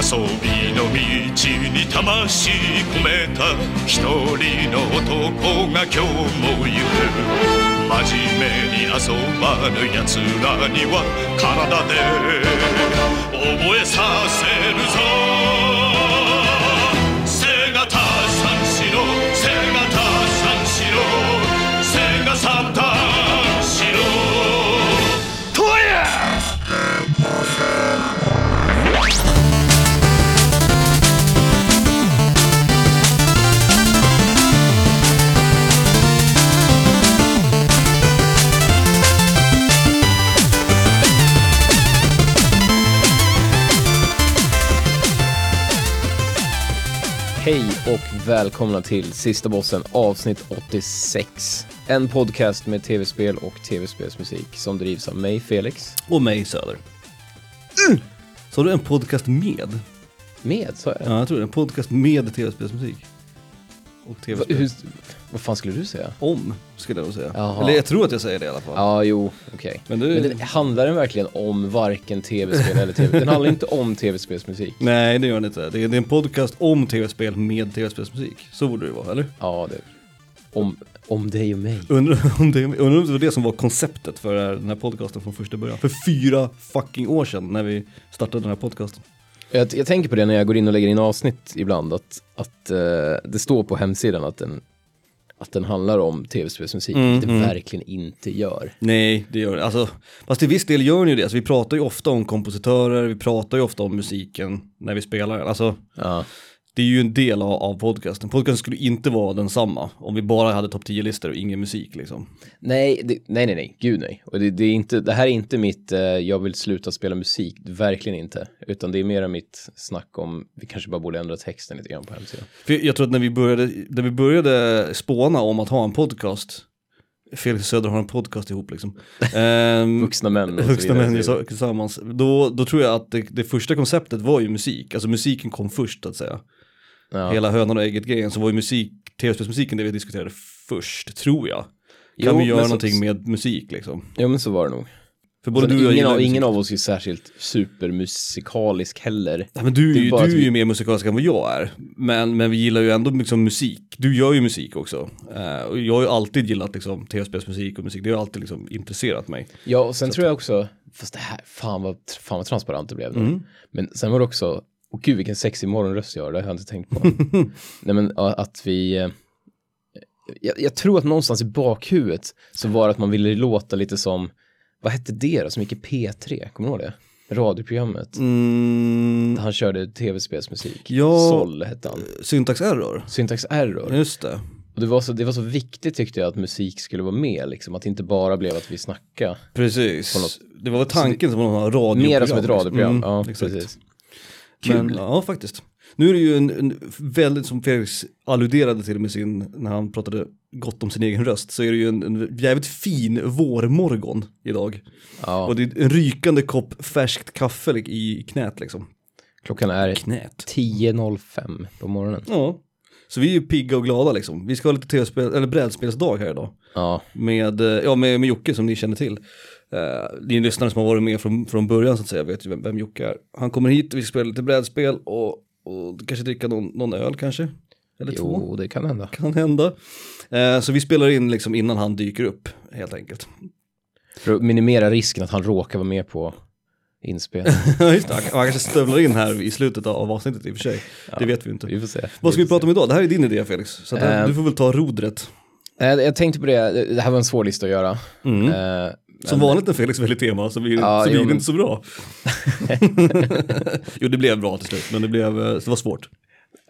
遊びの道に魂込めた一人の男が今日も行く真面目に遊ばぬ奴らには体で覚えさせるぞ。Hej och välkomna till Sista Bossen avsnitt 86. En podcast med tv-spel och tv-spelsmusik som drivs av mig, Felix. Och mig Söder. Så har du en podcast med? Med, sa jag? Ja, jag tror det. En podcast med tv-spelsmusik. Och tv-spel. hur, vad fan skulle du säga? Om, skulle jag nog säga. Jaha. Eller jag tror att jag säger det i alla fall. Ja, jo, okej. Men du... Men den, handlar den verkligen om varken tv-spel eller tv? Den handlar inte om tv-spelsmusik. Nej, det gör den inte. Det är, det är en podcast om tv-spel med tv-spelsmusik. Så borde det vara, eller? Ja, det... Om, om dig och mig. Undrar om, det, undrar om det var det som var konceptet för den här podcasten från första början. För fyra fucking år sedan när vi startade den här podcasten. Jag, jag tänker på det när jag går in och lägger in avsnitt ibland, att, att eh, det står på hemsidan att den, att den handlar om tv-spelsmusik, Mm, vilket det mm. verkligen inte gör. Nej, det gör det. Alltså, fast till viss del gör den ju det. Alltså, vi pratar ju ofta om kompositörer, vi pratar ju ofta om musiken när vi spelar. Alltså, Ja. Det är ju en del av, av podcasten. Podcasten skulle inte vara densamma om vi bara hade topp 10-listor och ingen musik liksom. Nej, det, nej, nej, nej, gud nej. Och det, det, är inte, det här är inte mitt, eh, jag vill sluta spela musik, verkligen inte. Utan det är mera mitt snack om, vi kanske bara borde ändra texten lite grann på hemsidan. För jag tror att när vi började, när vi började spåna om att ha en podcast, Felix Söder har en podcast ihop liksom. Ehm, Vuxna män och Vuxna män tillsammans. Då, då tror jag att det, det första konceptet var ju musik. Alltså musiken kom först att säga. Ja. Hela hönan och ägget grejen så var ju musik, tv-spelsmusiken det vi diskuterade först, tror jag. Kan Jo, vi göra så- någonting med musik liksom? Ja, men så var det nog. För både Både du och ingen, av, ingen av oss är särskilt supermusikalisk heller. Nej, men du, är ju- du är vi- ju mer musikalisk än vad jag är. Men, men vi gillar ju ändå liksom musik. Du gör ju musik också. Eh, och jag har ju alltid gillat liksom tv-spelsmusik och musik. Det har alltid liksom intresserat mig. Ja, och sen tror jag också, fast det här, fan vad, fan vad transparent det blev. Mm. Men sen var det också, och gud vilken sexig morgonröst jag har, det har jag inte tänkt på. Nej men att vi, eh, jag, jag tror att någonstans i bakhuvudet så var det att man ville låta lite som, vad hette det då, som gick i P3, kommer du ihåg det? Radioprogrammet. Mm, Han körde tv-spelsmusik. Ja. Sol hette han. syntax error. Syntax Error. Just det. Och det var, så, det var så viktigt tyckte jag att musik skulle vara med, liksom. Att det inte bara blev att vi snackade. Precis. Det var väl tanken som någon radioprogram. Mera som ett radioprogram. Mm, ja, exakt. precis. Men, Kul. ja, faktiskt. Nu är det ju en, en väldigt, som Felix alluderade till med sin, när han pratade gott om sin egen röst, så är det ju en, en jävligt fin vårmorgon idag. Ja, Och det är en rykande kopp färskt kaffe i knät liksom. klockan är Knät? 10.05 på morgonen. Ja. Så vi är ju pigga och glada liksom. Vi ska ha lite tv-spel, eller brädspelsdag här idag. Ja, Med, eh, ja, med, med Jocke som ni känner till. Uh, ni lyssnare som har varit med från, från början så att säga vet ju vem, vem Jocke är. Han kommer hit vi ska spela lite brädspel och, och kanske dricka någon, någon öl kanske. Eller två. jo, det kan hända. Kan hända. Eh, så vi spelar in liksom innan han dyker upp helt enkelt. För att minimera risken att han råkar vara med på inspelning. Ja just det, han, kanske stövlar in här i slutet av, av avsnittet i och för sig. Det vet vi inte. Vi får se. Vad ska vi prata om idag? Det här är din idé Felix. Så att, Eh, du får väl ta rodret. Jag, jag tänkte på det, det här var en svår lista att göra. Mm. Som vanligt när Felix väljer tema så blir, Ja, så blir det inte så bra. jo det blev bra till slut men det, blev, eh, det var svårt.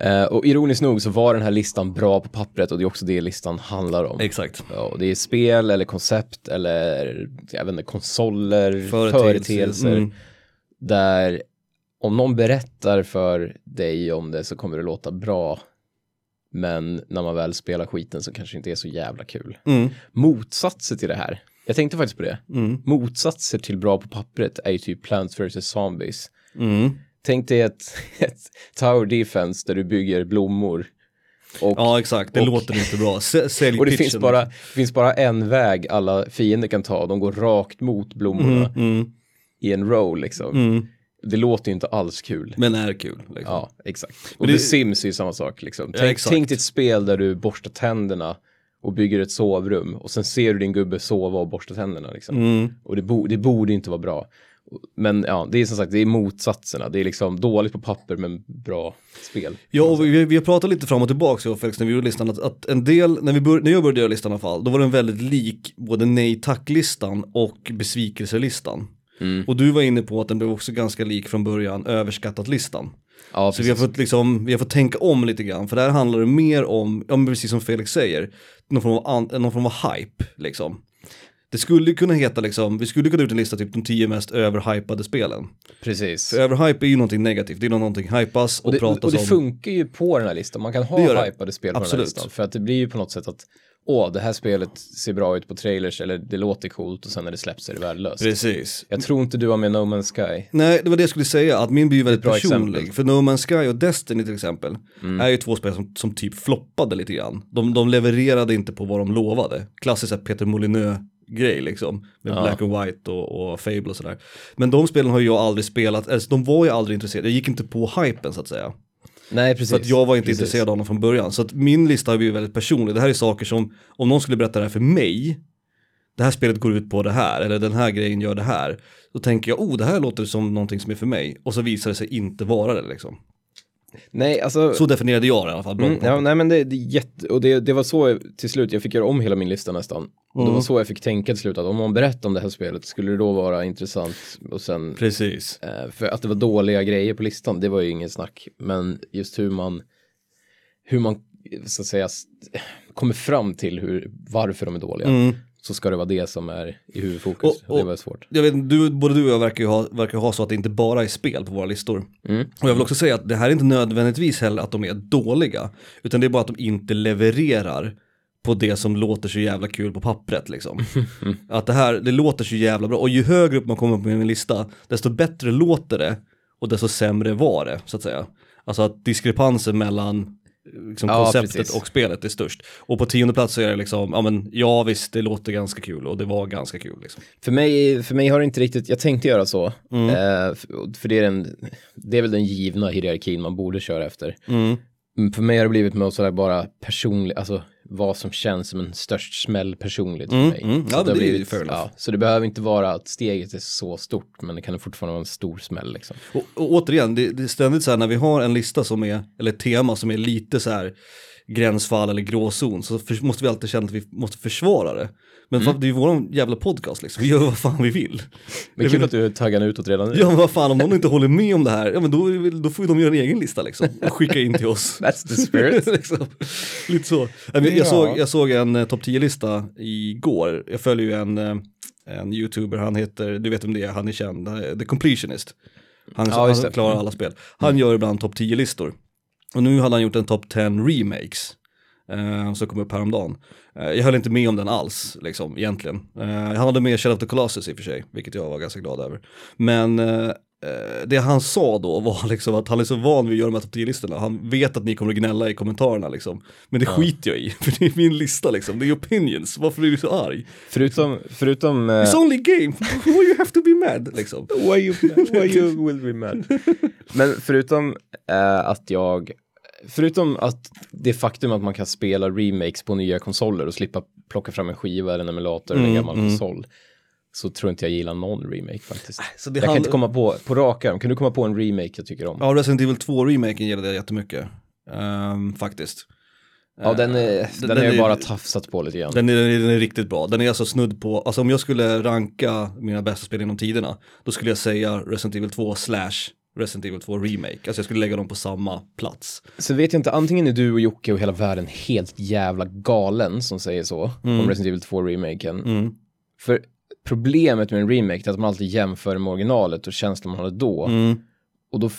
Eh, och ironiskt nog så var den här listan bra på pappret och det är också det listan handlar om. Exakt. Ja, och det är spel eller koncept eller jag vet inte, konsoler, Företeelser. företeelser. Mm. Där om någon berättar för dig om det så kommer det låta bra. Men när man väl spelar skiten så kanske det inte är så jävla kul. Mm. Motsatser till det här. Jag tänkte faktiskt på det. Mm. Motsatser till bra på pappret är ju typ Plants vs. Zombies. Mm. Tänk dig ett, ett Tower Defense där du bygger blommor. Och, Ja exakt, det Och- låter inte bra. Sälj och det pitchen. finns, bara, finns bara en väg alla fiender kan ta. De går rakt mot blommorna Mm, mm, i en row liksom. mm. Det låter ju inte alls kul. Men är kul. Liksom. Ja, exakt. Och det- The Sims är ju samma sak liksom. Ja, Tänk, exakt. tänk dig ett spel där du borstar tänderna och bygger ett sovrum och sen ser du din gubbe sova och borsta tänderna liksom. Mm. Och det, bo, det borde inte vara bra. Men ja, det är som sagt, det är motsatserna. Det är liksom dåligt på papper men bra spel. Ja, och vi, vi har pratat lite fram och tillbaka och Felix när vi gjorde listan, att, att en del, när, vi bör, när jag började göra listan i alla fall, då var den väldigt lik både nej tack-listan och besvikelselistan. Mm. Och du var inne på att den blev också ganska lik från början överskattat-listan. Ja, Så vi har, fått liksom, vi har fått tänka om lite grann, för där handlar det mer om, ja precis som Felix säger, någon form av, an, någon form av hype liksom. Det skulle kunna heta liksom, vi skulle kunna ut en lista typ de tio mest överhypade spelen. precis. För överhype är ju någonting negativt, det är när någonting hypas och, Och det, pratas och det om. funkar ju på den här listan. Man kan ha hypade spel på den Absolut. här listan. För att det blir ju på något sätt att åh, det här spelet ser bra ut på trailers eller det låter coolt och sen när det släpps är det värdelöst. Precis. Jag tror inte du har med No Man's Sky. Nej, det var det jag skulle säga, att min blir väldigt bra personlig. exempel. För No Man's Sky och Destiny till exempel, är ju två spel som, som typ floppade lite grann. De, de levererade inte på vad de lovade. Klassiskt Peter Molyneux-grej liksom, med Ja. Black and White och, och Fable och sådär. Men de spelen har ju jag aldrig spelat, alltså, de var ju aldrig intresserade, jag gick inte på hypen så att säga. Nej, precis. För att jag var inte Precis. intresserad av dem från början. Så att min lista har blivit väldigt personlig. Det här är saker som, om någon skulle berätta det här för mig, det här spelet går ut på det här, eller den här grejen gör det här. Då tänker jag, oh det här låter som någonting som är för mig. Och så visar det sig inte vara det liksom. Nej, alltså. Så definierade jag det i alla fall. Mm, ja, nej men det, det jätte, och det, det var så till slut, jag fick göra om hela min lista nästan. Och det var så jag fick tänka till slut att om man berättar om det här spelet, skulle det då vara intressant? Och sen, Precis. eh, för att det var dåliga grejer på listan, det var ju ingen snack. Men just hur man, hur man, så att säga, kommer fram till hur, varför de är dåliga. Mm. Så ska det vara det som är i huvudfokus. Och- och- det var svårt. Jag vet, du, både du och jag verkar ju ha, verkar ha så att det inte bara är spel på våra listor. Mm. Och jag vill också säga att det här är inte nödvändigtvis heller att de är dåliga, utan det är bara att de inte levererar på det som låter så jävla kul på pappret liksom. att det här, det låter så jävla bra, och ju högre upp man kommer på min lista, desto bättre låter det och desto sämre var det, så att säga. Alltså att diskrepansen mellan liksom, Ja, konceptet precis. och spelet är störst. Och på tionde plats så är det liksom, ja men ja visst, det låter ganska kul och det var ganska kul liksom. För mig, för mig har det inte riktigt, jag tänkte göra så. Mm. Eh, för, för det är, den, det är väl den givna hierarkin man borde köra efter. Mm. Mm, För mig har det blivit med sådär bara personligt, alltså vad som känns som en störst smäll personligt för Mm, mig. mm. Så Ja, det enough. ja, Så det behöver inte vara att steget är så stort, men det kan fortfarande vara en stor smäll liksom. Och, och återigen, det, det är ständigt så här när vi har en lista som är, eller ett tema som är lite så här gränsfall eller gråzon så för, måste vi alltid känna att vi måste försvara det. Men Mm. det är ju våran jävla podcast liksom, vi gör vad fan vi vill. Men kul att du taggar utåt redan nu. Ja men vad fan, om någon inte håller med om det här, ja men då, är då får ju de göra en egen lista liksom och skicka in till oss. That's the spirit. liksom. Lite så. Jag, jag, Ja. såg, jag såg en eh, topp 10-lista igår, jag följer ju en, eh, en youtuber, han heter, du vet vem det är, han är känd, är The Completionist. Han, Ja, han klarar alla spel. Han gör ibland topp 10-listor. Och nu hade han gjort en topp 10 remakes. Eh, som kom upp häromdagen. Eh, jag höll inte med om den alls, liksom, egentligen. Eh, han hade med Shadow of the Colossus i och för sig, vilket jag var ganska glad över. Men eh, eh, det han sa då var liksom att han är så van vid att göra de här topp 10-listorna. Han vet att ni kommer att gnälla i kommentarerna liksom. Men det skiter jag i, för det är min lista liksom. Det är opinions, varför är du så arg? Förutom, förutom... eh, It's only game, why you have to be mad liksom. Why you, why you will be mad. Men förutom eh, att jag, förutom att det faktum att man kan spela remakes på nya konsoler och slippa plocka fram en skiva eller en emulator eller en Mm, gammal mm. konsol, så tror inte jag gillar någon remake faktiskt. Så det Jag kan handl- inte komma på, på rak arm, kan du komma på en remake jag tycker om? Ja, Ja, Resident Evil 2-remaken gillade jag jättemycket. Ehm, faktiskt. den, är, den- den, den är ju bara tafsat på lite grann. Den är, den är riktigt bra. Den är alltså snudd på, alltså om jag skulle ranka mina bästa spel genom tiderna, då skulle jag säga Resident Evil 2 slash Resident Evil 2 Remake. Alltså jag skulle lägga dem på samma plats. Så vet jag inte, antingen är du och Jocke och hela världen helt jävla galen som säger så, om Resident Evil 2-remaken. Mm. För problemet med en remake är att man alltid jämför med originalet och känslan man hade då. Mm. Och då,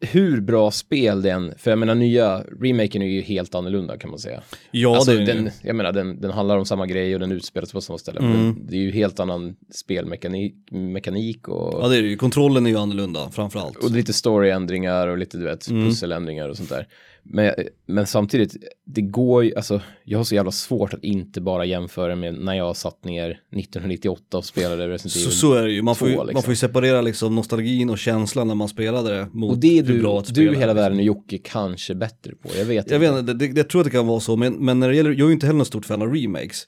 hur bra spel den, för jag menar nya remaken är ju helt annorlunda kan man säga. Ja, alltså, det är den, jag menar den, den handlar om samma grej och den utspelas på samma ställe. Mm. Men det är ju helt annan spelmekanik mekanik och, Ja, det är det ju. Kontrollen är ju annorlunda, framförallt. och lite storyändringar och lite du vet Mm. pusseländringar och sånt där. Men, men samtidigt, det går ju, alltså jag har så jävla svårt att inte bara jämföra med när jag satt ner 1998 och spelade Resident Så, Evil. så är det ju, man får ju, två, man liksom. får ju separera liksom nostalgin och känslan när man spelade det mot och det är du, bra ett du spel är, hela liksom. världen och Jocke kanske bättre på, jag vet Jag inte. vet det, det, jag tror att det kan vara så, men, men när det gäller, jag är ju inte heller någon stort fan av remakes.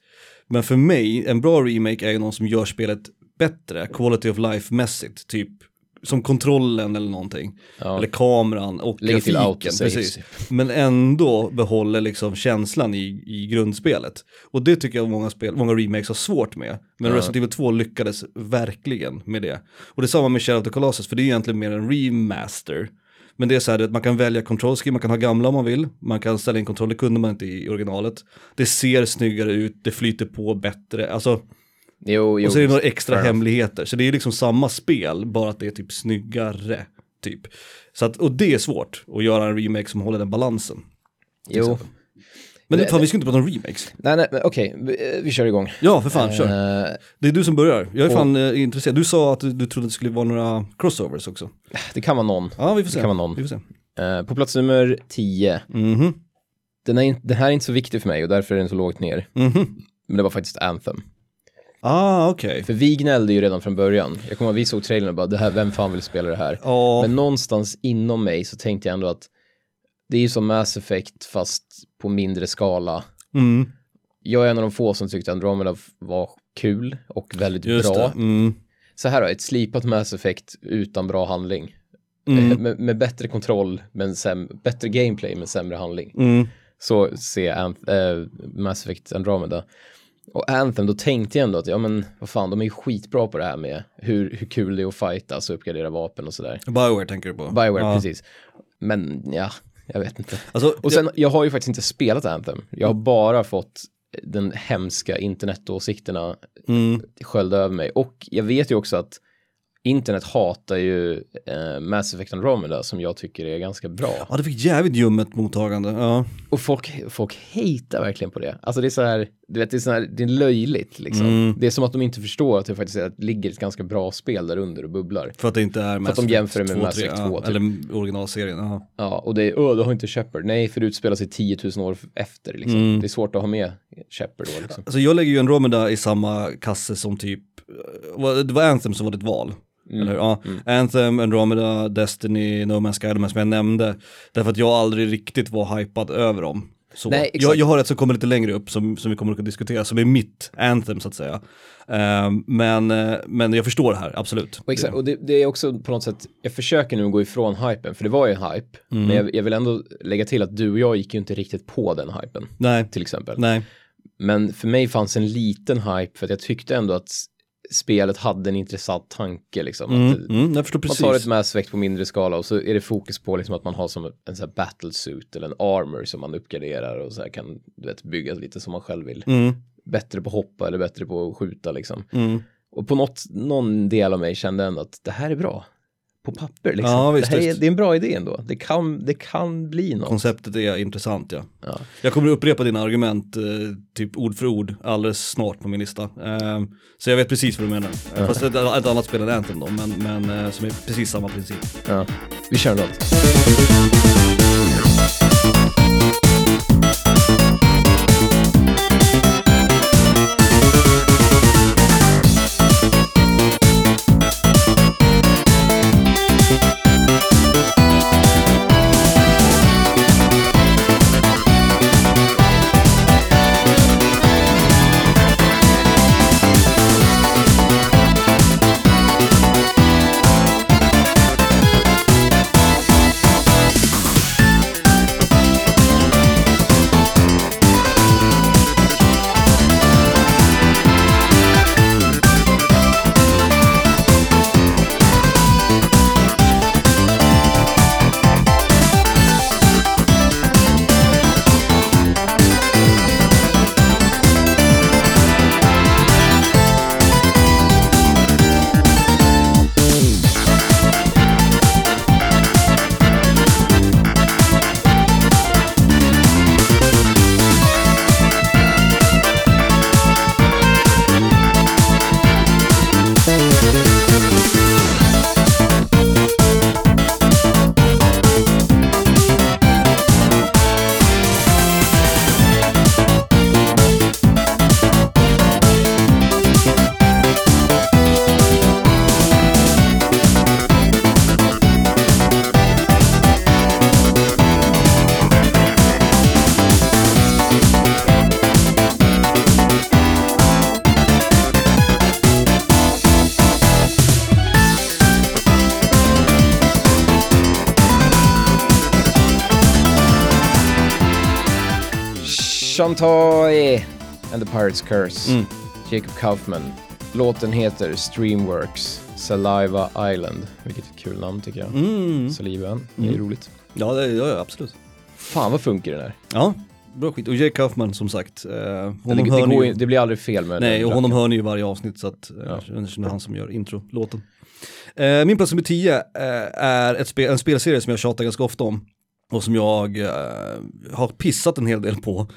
Men för mig, en bra remake är ju någon som gör spelet bättre, quality of life-mässigt, typ som kontrollen eller någonting. Ja. Eller kameran och Lägger grafiken. Precis. typ. Men ändå behåller liksom känslan i, i grundspelet. Och det tycker jag många, spel, många remakes har svårt med. Men Ja. Resident Evil 2 lyckades verkligen med det. Och det är samma med Shadow of the Colossus, för det är egentligen mer en remaster. Men det är så här att man kan välja scheme, man kan ha gamla om man vill. Man kan ställa in kontroll, det kunde man inte i originalet. Det ser snyggare ut, det flyter på bättre. Alltså, Jo, jo. och så är det några extra fair hemligheter. Så det är liksom samma spel, bara att det är typ snyggare. Typ. Så att, och det är svårt att göra en remake som håller den balansen. Jo. exempel. Men Det- fan, vi ska inte prata om remakes. Nej, nej, okej, vi, vi kör igång. Ja, för fan, kör. Eh, Det är du som börjar. Jag är och- fan eh, intresserad. Du sa att du, du trodde det skulle vara några crossovers också. det kan vara någon. Ja, vi får se. Det kan vara någon. Vi får se. Eh, på plats nummer 10. Mhm, Den, är, in- den här är inte så viktig för mig och därför är den så lågt ner. mhm. Men det var faktiskt Anthem. Ah, okej. För vi gnällde ju redan från början. Jag kommer ihåg, vi såg trailern och bara, det här, vem fan vill spela det här? Ja, Men någonstans inom mig så tänkte jag ändå att det är ju som Mass Effect fast på mindre skala. mm, Jag är en av de få som tyckte Andromeda var kul och väldigt just bra. Mm, Så här då, ett slipat Mass Effect utan bra handling. mm, Eh, Med, med bättre kontroll, men säm- bättre gameplay men sämre handling. mm. Så ser Anth- äh, Mass Effect Andromeda. Och Anthem, då tänkte jag ändå att, ja men vad fan, de är ju skitbra på det här med hur, hur kul det är att fightas och uppgradera vapen och sådär. Bioware tänker du på. Bioware, ja. precis. Men ja, jag vet inte. Alltså, Och sen, jag har ju faktiskt inte spelat Anthem. Jag har bara fått den hemska internetåsikterna mm, sköljda över mig. Och jag vet ju också att internet hatar ju eh, Mass Effect Andromeda som jag tycker är ganska bra. ja, det fick jävligt ljummet mottagande. Ja. Och folk, folk hatar verkligen på det. Alltså det är så här, du vet, det är här, det är löjligt liksom. Mm. Det är som att de inte förstår att det faktiskt är, att det ligger ett ganska bra spel där under och bubblar. För att det inte är Mass att de jämför det med 2, Mass Effect 3, 2, ja, typ. Eller originalserien, ja. Ja, och det är, öh, du har inte Shepard. Nej, för det utspelar sig 10 000 år efter liksom. Mm. Det är svårt att ha med Shepard då liksom. Alltså jag lägger ju Andromeda i samma kasse som typ, eh, det var Anthem som var ditt val. Mm. Eller hur? Ja. Anthem, Andromeda, Destiny, No Man's Sky, de här som jag nämnde. Därför att jag aldrig riktigt var hypad över dem. Så. Nej, jag, jag har ett som kommer lite längre upp som, som vi kommer att diskutera, som är mitt Anthem så att säga. Ehm, men, eh, men jag förstår det här, absolut. Och, exakt, och det, det är också på något sätt, jag försöker nu gå ifrån hypen, för det var ju en hype. Mm. Men jag, jag vill ändå lägga till att du och jag gick ju inte riktigt på den hypen, Nej, till exempel. nej. Men för mig fanns en liten hype för att jag tyckte ändå att spelet hade en intressant tanke liksom. Mm, Att, mm, jag förstår man precis. tar ett Mass Effect på mindre skala och så är det fokus på liksom att man har som en sån här battlesuit eller en armor som man uppgraderar och så här kan du vet, bygga lite som man själv vill. Mm, Bättre på att hoppa eller bättre på att skjuta liksom. mm. Och på något, någon del av mig kände ändå att det här är bra. På papper liksom. Ja, visst, det, här är, det är en bra idé ändå. Det kan, det kan bli något. Konceptet är intressant ja. Ja. Jag kommer upprepa dina argument, eh, typ ord för ord, alldeles snart på min lista. Eh, så jag vet precis vad du menar. Eh, Fast ett, ett annat spel än Anthem då, men, men eh, som är precis samma princip. Ja. Vi kör låt. Curse. Mm. Jacob Kaufman. Låten heter Streamworks Saliva Island. Vilket är ett kul namn tycker jag. Mm. Saliva, det är roligt. Ja, det gör jag absolut. Fan vad funkar den här. Ja, bra skit. Och Jake Kaufman som sagt. Eh, Det, honom det, hör ni ju. det blir aldrig fel med Nej, och honom hör ni ju varje avsnitt så att eh, Ja. det är han som gör intro-låten. Eh, min plats nummer 10 eh, är ett spel, en spelserie som jag tjatar ganska ofta om och som jag eh, har pissat en hel del på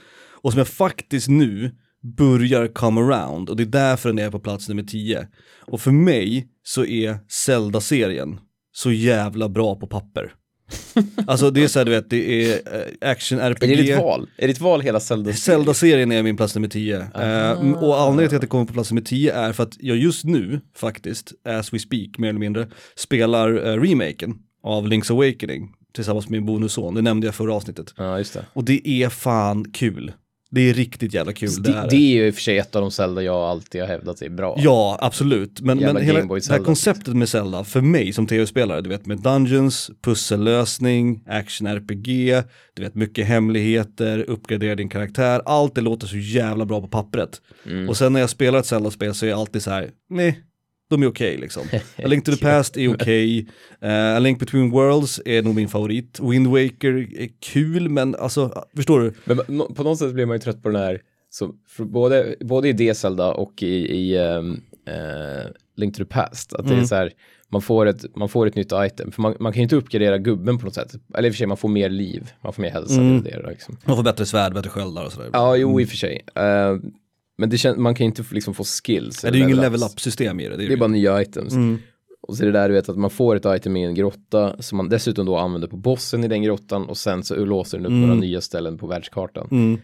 och som jag faktiskt nu börjar come around och det är därför den är på plats nummer 10. Och för mig så är Zelda-serien så jävla bra på papper. Alltså det är så här, du vet, det är eh, action-RPG. Är det ditt val? Är ditt val hela Zelda? Zelda-serien är min plats nummer 10. Eh, Aha. och anledningen till att det kommer på plats nummer 10 är för att jag just nu, faktiskt, as we speak, mer eller mindre, spelar eh, remaken av Link's Awakening tillsammans med min bonusson. Det nämnde jag förra avsnittet. Ja, just det. Och det är fan kul. Det är riktigt jävla kul. Det, är det är ju i och för sig ett av de Zelda jag alltid har hävdat är bra. Ja, absolut. Men, Jävla men hela det här konceptet med Zelda, för mig som tv-spelare, du vet med Dungeons, pussellösning, action-RPG, du vet mycket hemligheter, uppgradera din karaktär, allt det låter så jävla bra på pappret. Mm. Och sen när jag spelar ett Zelda-spel så är jag alltid så här, nej, de är okej liksom. A Link to the Past är okej, Eh, A Link Between Worlds är nog min favorit, Wind Waker är kul men alltså, förstår du? Men på något sätt blir man ju trött på den här, så, både, både i det Zelda och i, i ehm, eh, Link to the Past, att det är Mm. så här, man får, ett, man får ett nytt item, för man, man kan ju inte uppgradera gubben på något sätt. Eller i och för sig, man får mer liv, man får mer hälsa. Mm. Det liksom. Man får bättre svärd, bättre sköldar och sådär. Ja, jo i och för sig. Eh, men det kän, man kan ju inte liksom få skills. Ja, det är ju ingen level ups. up-system i det. Det är bara nya items. Mm. Och så är det där du vet att man får ett item i en grotta som man dessutom då använder på bossen i den grottan och sen så låser den upp Mm. några nya ställen på världskartan. Mm.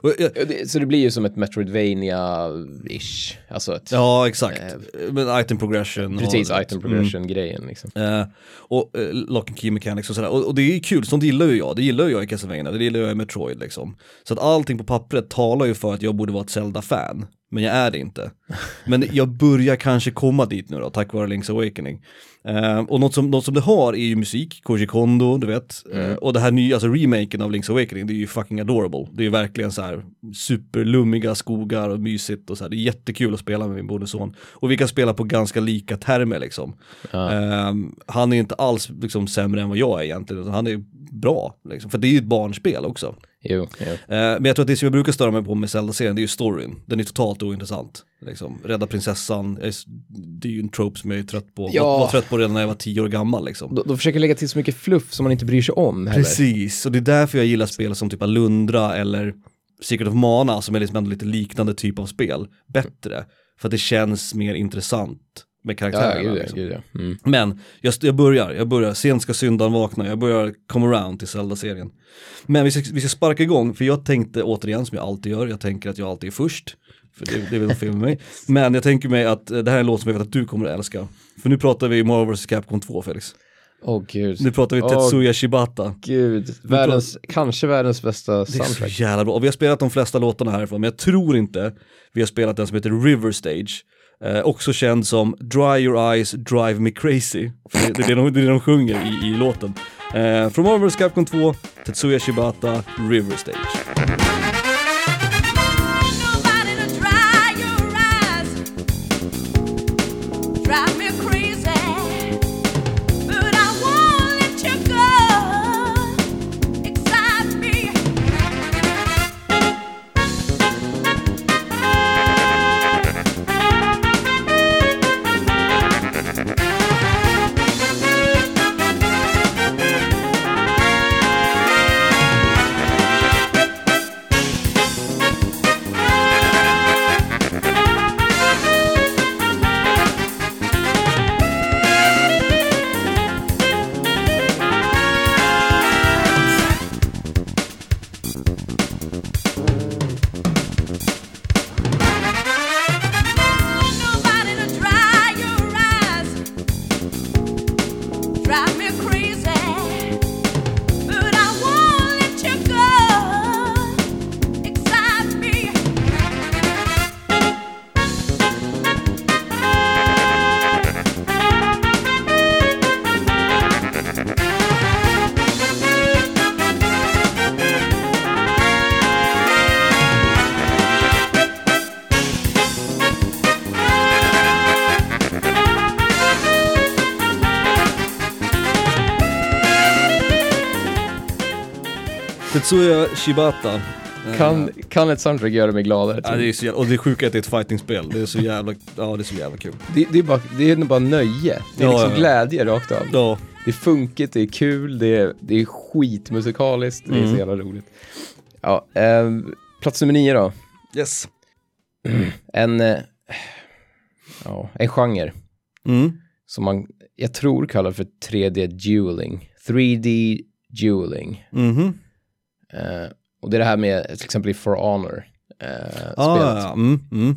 Och, jag, Så det blir ju som ett Metroidvania-ish. Alltså ett, Ja, exakt. Men item progression. Eh, precis, item progression-grejen liksom. Mm. Eh, och eh, lock and key mechanics och sådär. Och, och det är ju kul, sånt gillar ju jag. Det gillar ju jag i Castlevania, det gillar jag i Metroid liksom. Så att allting på pappret talar ju för att jag borde vara ett Zelda-fan. Men jag är det inte. Men jag börjar kanske komma dit nu då, tack vare Link's Awakening. Eh, och något som, något som det har är ju musik, Koji Kondo, du vet. Eh, och det här nya, alltså remaken av Link's Awakening, det är ju fucking adorable. Det är ju verkligen så här superlummiga skogar och mysigt och så här. Det är jättekul att spela med min bonusson. Och vi kan spela på ganska lika termer liksom. Ja. Ehm, han är inte alls liksom, sämre än vad jag är egentligen, utan han är bra. Liksom. För det är ju ett barnspel också. Jo, jo. Eh, men jag tror att det som jag brukar störa mig på med Zelda-serien, det är ju storyn. Den är totalt ointressant. Liksom. Rädda prinsessan, är det är ju en trope som jag är trött på. Ja. Var, var trött på redan när jag var tio år gammal liksom. De, de försöker lägga till så mycket fluff som man inte bryr sig om heller. Precis, och det är därför jag gillar spel som typ Alundra eller Secret of Mana som är liksom ändå lite liknande typ av spel bättre. För att det känns mer intressant med karaktärerna. ja, liksom. gud, ja. Mm. Men jag, jag börjar, jag börjar, sent ska syndan vakna, jag börjar come around till Zelda-serien. Men vi ska, vi ska sparka igång, för jag tänkte återigen som jag alltid gör, jag tänker att jag alltid är först. För det, det är väl fel med mig. Men jag tänker mig att eh, det här är en låt som jag vet att du kommer att älska. För nu pratar vi Marvel vs. Capcom 2 Felix. Åh gud. Nu pratar vi Tetsuya Shibata. Gud, världens, kanske världens bästa Det är så soundtrack. jävla bra. Och vi har spelat de flesta låtarna härifrån, men jag tror inte vi har spelat den som heter River Stage. Eh, också känd som Dry Your Eyes Drive Me Crazy. För det, det, är det, de, det är det de sjunger i, i låten. Eh, från Marvels. Capcom 2, Tetsuya Shibata, River Stage. Tetsuya Shibata. Eh, Kan, kan ett soundtrack göra mig gladare? Ja, det är så jävla, och det är sjuka är att det är ett fightingspel. Det är så jävla, ja det är så jävla kul. det, det, är bara, det är bara nöje. Det är Ja, liksom ja. glädje rakt av. Ja, Det är funkigt, det är kul, det är, det är skitmusikaliskt, det är Mm. så jävla roligt. Ja, eh, plats nummer nio då. yes. En, eh, ja, en genre Mm. som man, jag tror kallar för 3D dueling. 3D dueling. Mhm. Eh, och det är det här med, till exempel i For Honor. Eh, Ah, spelet. ja, mm, mm.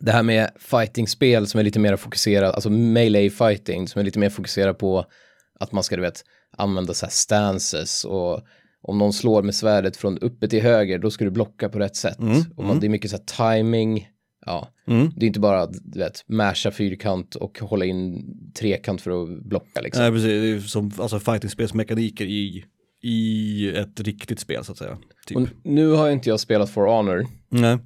Det här med fighting-spel som är lite mer fokuserat, alltså melee fighting, som är lite mer fokuserat på att man ska, du vet, använda så här stances och om någon slår med svärdet från uppe till höger, då ska du blocka på rätt sätt. och man, det är mycket så här timing, ja, Mm. det är inte bara, du vet, masha fyrkant och hålla in trekant för att blocka liksom. Nej precis, det är som alltså, fightingspelsmekaniker i, i ett riktigt spel så att säga. Typ. Och nu har inte jag spelat For Honor, Nej.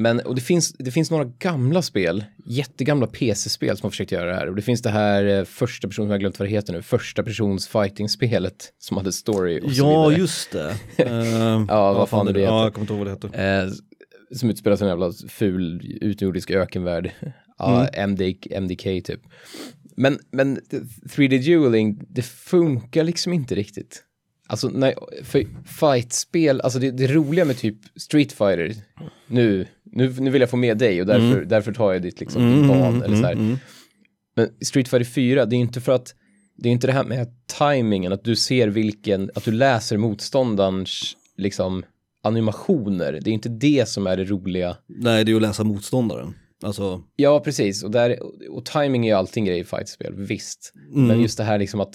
Men, och det finns, det finns några gamla spel, jättegamla PC-spel som har försökt göra det här. Och det finns det här eh, första person, som jag glömt vad det heter nu, första persons fighting-spelet som hade story och så Ja, vidare. just det. Uh, Ja, vad fan är det Ja, heter? jag kommer inte ihåg vad det heter. Eh, som utspelar sig i en jävla ful utomjordisk ökenvärld. Ja, MD, MDK typ. Men, men 3D dueling, det funkar liksom inte riktigt. Alltså, nej, för fight-spel, alltså det, det roliga med typ Street Fighter, nu, nu, nu vill jag få med dig och därför, därför tar jag ditt liksom, din ban, eller så här. Men Street Fighter 4, det är inte för att, det är inte det här med timingen, att du ser vilken, att du läser motståndarens, liksom, animationer. Det är inte det som är det roliga. Nej, det är ju att läsa motståndaren. Alltså, Ja, precis. Och, där, och timing är ju alltid en grej i fightspel, visst. Mm. Men just det här liksom att,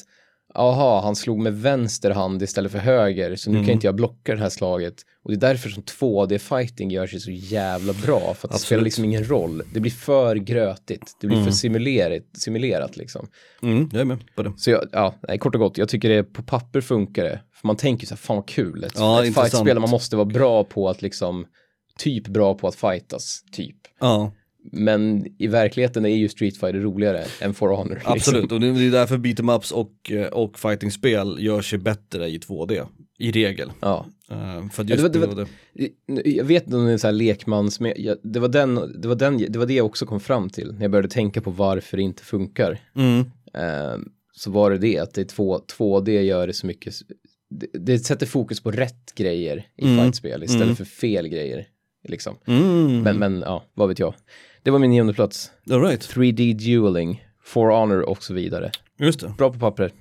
aha, han slog med vänster hand istället för höger, så nu Mm. kan inte jag blocka det här slaget. Och det är därför som 2D-fighting gör sig så jävla bra, för att det spelar liksom ingen roll. Det blir för grötigt, det blir för simulerat, simulerat liksom. mm, jag är med på det. Så jag, ja, nej, kort och gott, jag tycker det på papper funkar det. För man tänker så här, fan vad kul. Ett, Ja, ett fightspel man måste vara bra på att liksom, typ bra på att fightas, typ. Ja, Men i verkligheten är ju Street Fighter roligare än For Honor. liksom. absolut. Och det är därför beat'em ups och, eh, och fightingspel gör sig bättre i 2D. I regel. Ja. Uh, för att Ja, just det var- det var- det. Jag vet inte om det är sån här lekmans, men jag, det, var den, det, var den, det var det jag också kom fram till när jag började tänka på varför det inte funkar. Mm. Eh, så var det det, att det är två, 2D gör det så mycket, det, det sätter fokus på rätt grejer i Mm. fightspel istället Mm. för fel grejer. Liksom. Mm. Men, men ja, vad vet jag. Det var min nionde plats. All right. 3D dueling, For Honor och så vidare. Just det. Bra på pappret.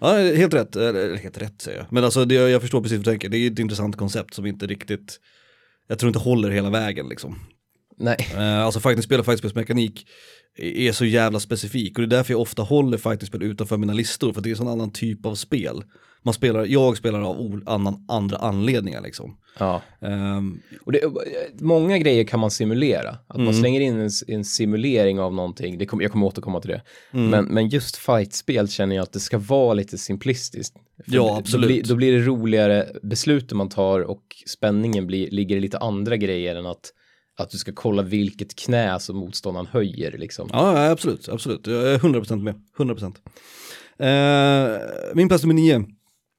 Ja, helt rätt. Eller helt rätt säger jag. Men alltså det, jag förstår precis vad du tänker. Det är ett intressant koncept som inte riktigt, jag tror inte håller hela vägen liksom. Nej, Eh, alltså fightingspel och fightingspelsmekanik är så jävla specifik och det är därför jag ofta håller fightingspel utanför mina listor för det är en sån annan typ av spel. Man spelar, jag spelar av annan, andra anledningar liksom. ja. Ehm, Och det, många grejer kan man simulera. Att Mm. man slänger in en, en simulering av någonting. Det kom, jag kommer återkomma till det. Mm. Men, men just fightspel känner jag att det ska vara lite simplistiskt. För Ja, absolut. Då blir, då blir det roligare besluten man tar och spänningen blir, ligger i lite andra grejer än att, att du ska kolla vilket knä som motståndaren höjer. Liksom. ja, absolut, absolut. Jag är 100% med, 100%. Uh, min plats nummer nio,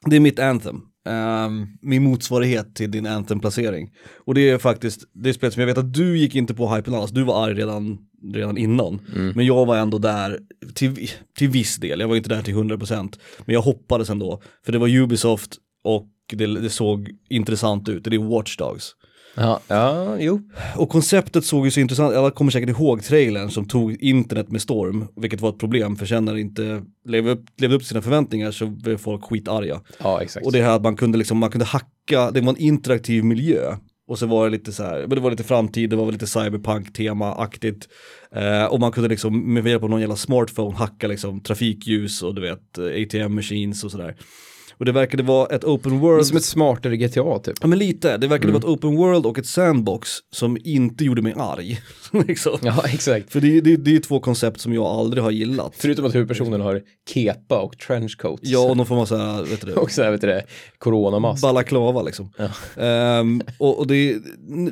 det är mitt Anthem. Ehm, min motsvarighet till din Anthem-placering. Och det är faktiskt, det är spelet som jag vet att du gick inte på hypen alls, du var arg redan, redan innan. Men jag var ändå där till, till viss del, jag var inte där till 100%. Men jag hoppades ändå, för det var Ubisoft och det, det såg intressant ut, det är Watch Dogs. Ja, ja, jo. Och konceptet såg ju så intressant, alla kommer säkert ihåg trailern som tog internet med storm, vilket var ett problem för sen när det inte levde upp, levde upp till sina förväntningar så blev folk skitarga. Ja, exakt. Och det här att man kunde liksom, man kunde hacka, det var en interaktiv miljö. Och så var det lite så här, men det var lite framtid, det var lite cyberpunk-tema-aktigt. Eh, och man kunde liksom med hjälp av någon jävla smartphone hacka liksom trafikljus och du vet eh, ATM-machines och sådär. Och det verkade vara ett open det är world. som ett smartare GTA typ. Ja men lite, det verkade vara ett open world och ett sandbox som inte gjorde mig arg. liksom. Ja, exakt. För det, det, det är två koncept som jag aldrig har gillat. Förutom att huvudpersonen har kepa och trenchcoats. Ja, och någon form av så här, vet du det, Och så här, vet du det, coronamask. balaklava liksom. Ehm, och och det,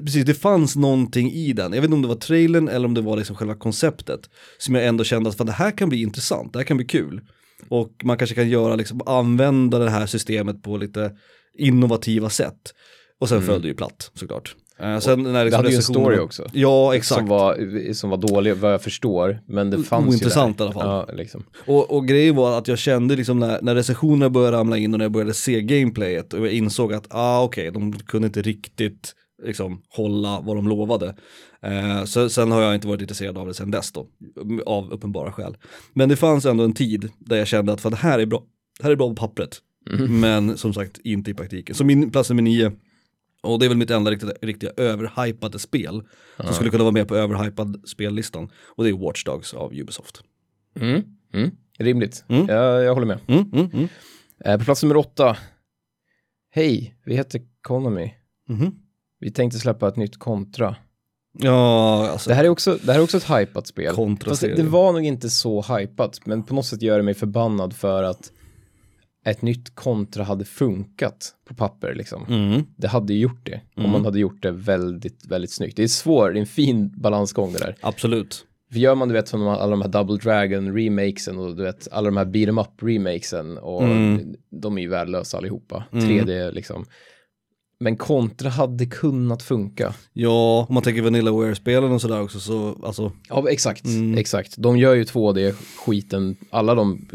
precis, det fanns någonting i den, jag vet inte om det var trailern eller om det var liksom själva konceptet, som jag ändå kände att fan, det här kan bli intressant, det här kan bli kul. Och man kanske kan göra, liksom, använda det här systemet på lite innovativa sätt. Och sen föll det ju platt såklart. Eh, sen när Mm. Det liksom hade ju en story också. Ja, exakt. Som var, som var dålig vad jag förstår. Men det fanns Ointressant ju i där. alla fall. Ja, liksom. Och, och grejen var att jag kände liksom när, när recensionerna började ramla in och när jag började se gameplayet och jag insåg att, ah okej, de kunde inte riktigt liksom hålla vad de lovade. Eh, så, sen har jag inte varit intresserad av det sen dess då, av uppenbara skäl. Men det fanns ändå en tid där jag kände att fan, det här är bra, det här är bra på pappret. Men som sagt inte i praktiken. Så min plats nummer nio, och det är väl mitt enda riktiga, riktiga överhypade spel, som skulle kunna vara med på överhypad spellistan. Och det är Watch Dogs av Ubisoft. Mm. Mm. Rimligt. Mm. Jag, jag håller med. Mm, mm, mm. Eh, på plats nummer åtta. Hej, vi heter Konami. Mhm. Vi tänkte släppa ett nytt kontra. Ja, alltså. Det här är också, det här är också ett hypat spel. Fast det, var nog inte så hypat, men på något sätt gör det mig förbannad för att ett nytt kontra hade funkat på papper liksom. Mm. Det hade ju gjort det, om man hade gjort det väldigt, väldigt snyggt. Det är svårt, det är en fin balansgång det där. Absolut. För gör man du vet som alla de här Double Dragon remakesen och du vet alla de här beat 'em up remakesen och de är ju värdelösa allihopa. 3D liksom. Men kontra hade kunnat funka. Ja, om man tänker Vanillaware-spelen och sådär också så, alltså, Ja, exakt. Exakt. De gör ju 2D-skiten, alla de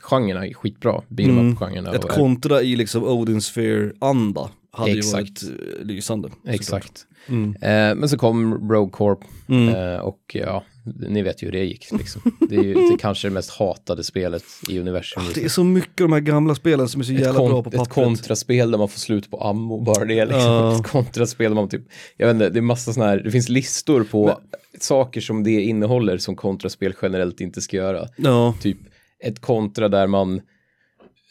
genrerna är skitbra. Up-genrerna. ett kontra i liksom Odin Sphere-anda hade Exakt. ju varit eh, lysande. Exakt. Eh, men så kom Rogue Corp eh, och ja, ni vet ju hur det gick. Liksom. Det är ju det kanske det mest hatade spelet i universum. Det är så mycket av de här gamla spelen som är så ett, jävla bra på ett pappret. kontraspel där man får slut på ammo, bara det liksom. Ja. Ett kontraspel där man typ, jag vet inte, det är massa sådana här, det finns listor på saker som det innehåller som kontraspel generellt inte ska göra. Ja, Typ ett kontra där man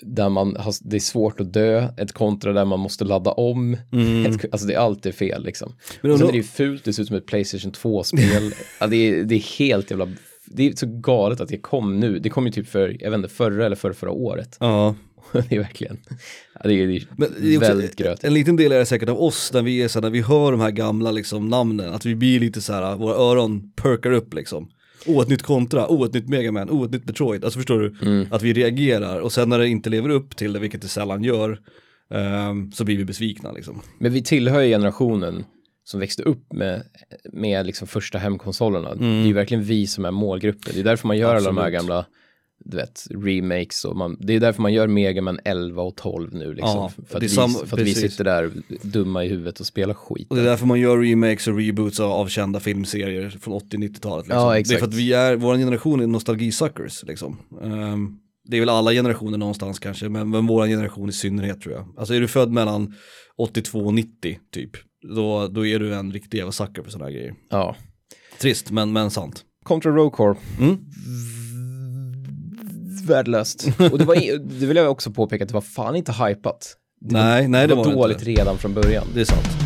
där man har, det är svårt att dö, ett kontra där man måste ladda om, ett, alltså det är alltid fel liksom. Mm. Men och sen då- är det ju fult, det ser ut som ett Playstation 2-spel, ja, det, är, det är helt jävla, det är så galet att det kom nu, det kom ju typ för, jag vet inte, förra eller förra, förra året. ja. det är verkligen, ja, det är, det är Men det är väldigt grötigt. En liten del är det säkert av oss när vi är så här, när vi hör de här gamla liksom namnen, att vi blir lite så här, våra öron perkar upp liksom. Åh, ett nytt kontra, åh, ett nytt Megaman, åh, ett nytt Metroid. Alltså förstår du? Mm. Att vi reagerar och sen när det inte lever upp till det, vilket det sällan gör, ehm, så blir vi besvikna liksom. Men vi tillhör ju generationen som växte upp med, med liksom första hemkonsolerna. Det är ju verkligen vi som är målgruppen. Det är därför man gör alla de här Mm. Absolut. gamla du vet, remakes och man, det är därför man gör Mega Man 11 och 12 nu liksom. Ja, för att, vi, för att vi sitter där dumma i huvudet och spelar skit. Och det är därför man gör remakes och reboots av, av kända filmserier från 80-90-talet. Liksom. Ja, Det är exakt. för att vi är, vår generation är nostalgisuckers liksom. Ehm, det är väl alla generationer någonstans kanske, men, men vår generation i synnerhet tror jag. Alltså är du född mellan 82 och 90 typ, då, då är du en riktig jävla sucker för sådana här grejer. Ja. Trist, men, men sant. Contra Row Corp. Mm. Värdelöst. Och det, var, det vill jag också påpeka att det var fan inte hypat. Det Nej, var, nej, det det var var det dåligt inte. redan från början. Det är sant.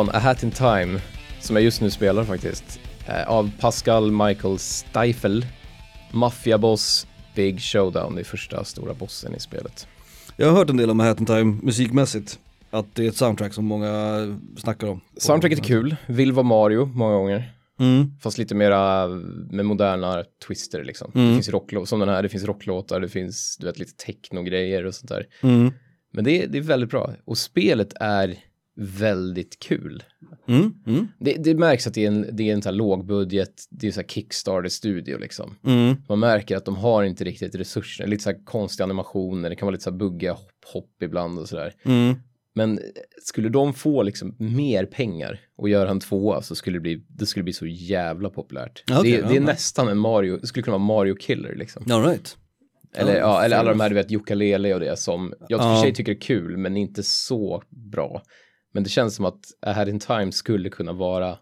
Från A Hat in Time, som jag just nu spelar faktiskt, eh, av Pascal Michael Steifel, Maffiaboss Big Showdown, det är första stora bossen i spelet. Jag har hört en del om Hat in Time musikmässigt. Att det är ett soundtrack som många snackar om. Soundtracket är kul, vill vara Mario många gånger. Mm. Fast lite mera med moderna twister liksom. Det finns rocklåtar, som den här, det finns rocklåtar, det finns du vet lite techno-grejer och sånt där. Mm. Men det, är- det är väldigt bra. Och spelet är väldigt kul. Mm. Mm. Det, det märks att det är en, det är en sån här lågbudget, det är så här Kickstarter-studio liksom. Mm. Man märker att de har inte riktigt resurser, lite så här konstiga animationer, det kan vara lite så här buggiga hopp, hopp ibland och sådär. Mm. Men skulle de få liksom mer pengar och göra en tvåa så skulle det bli, det skulle bli så jävla populärt. Okej, det, det är ja. nästan en Mario, det skulle kunna vara Mario Killer liksom. All right. Eller, Ja, ja, eller alla de här du vet, Yooka-Lele och det som jag i och för sig tycker är kul men inte så bra. Men det känns som att Ahead in Time skulle kunna vara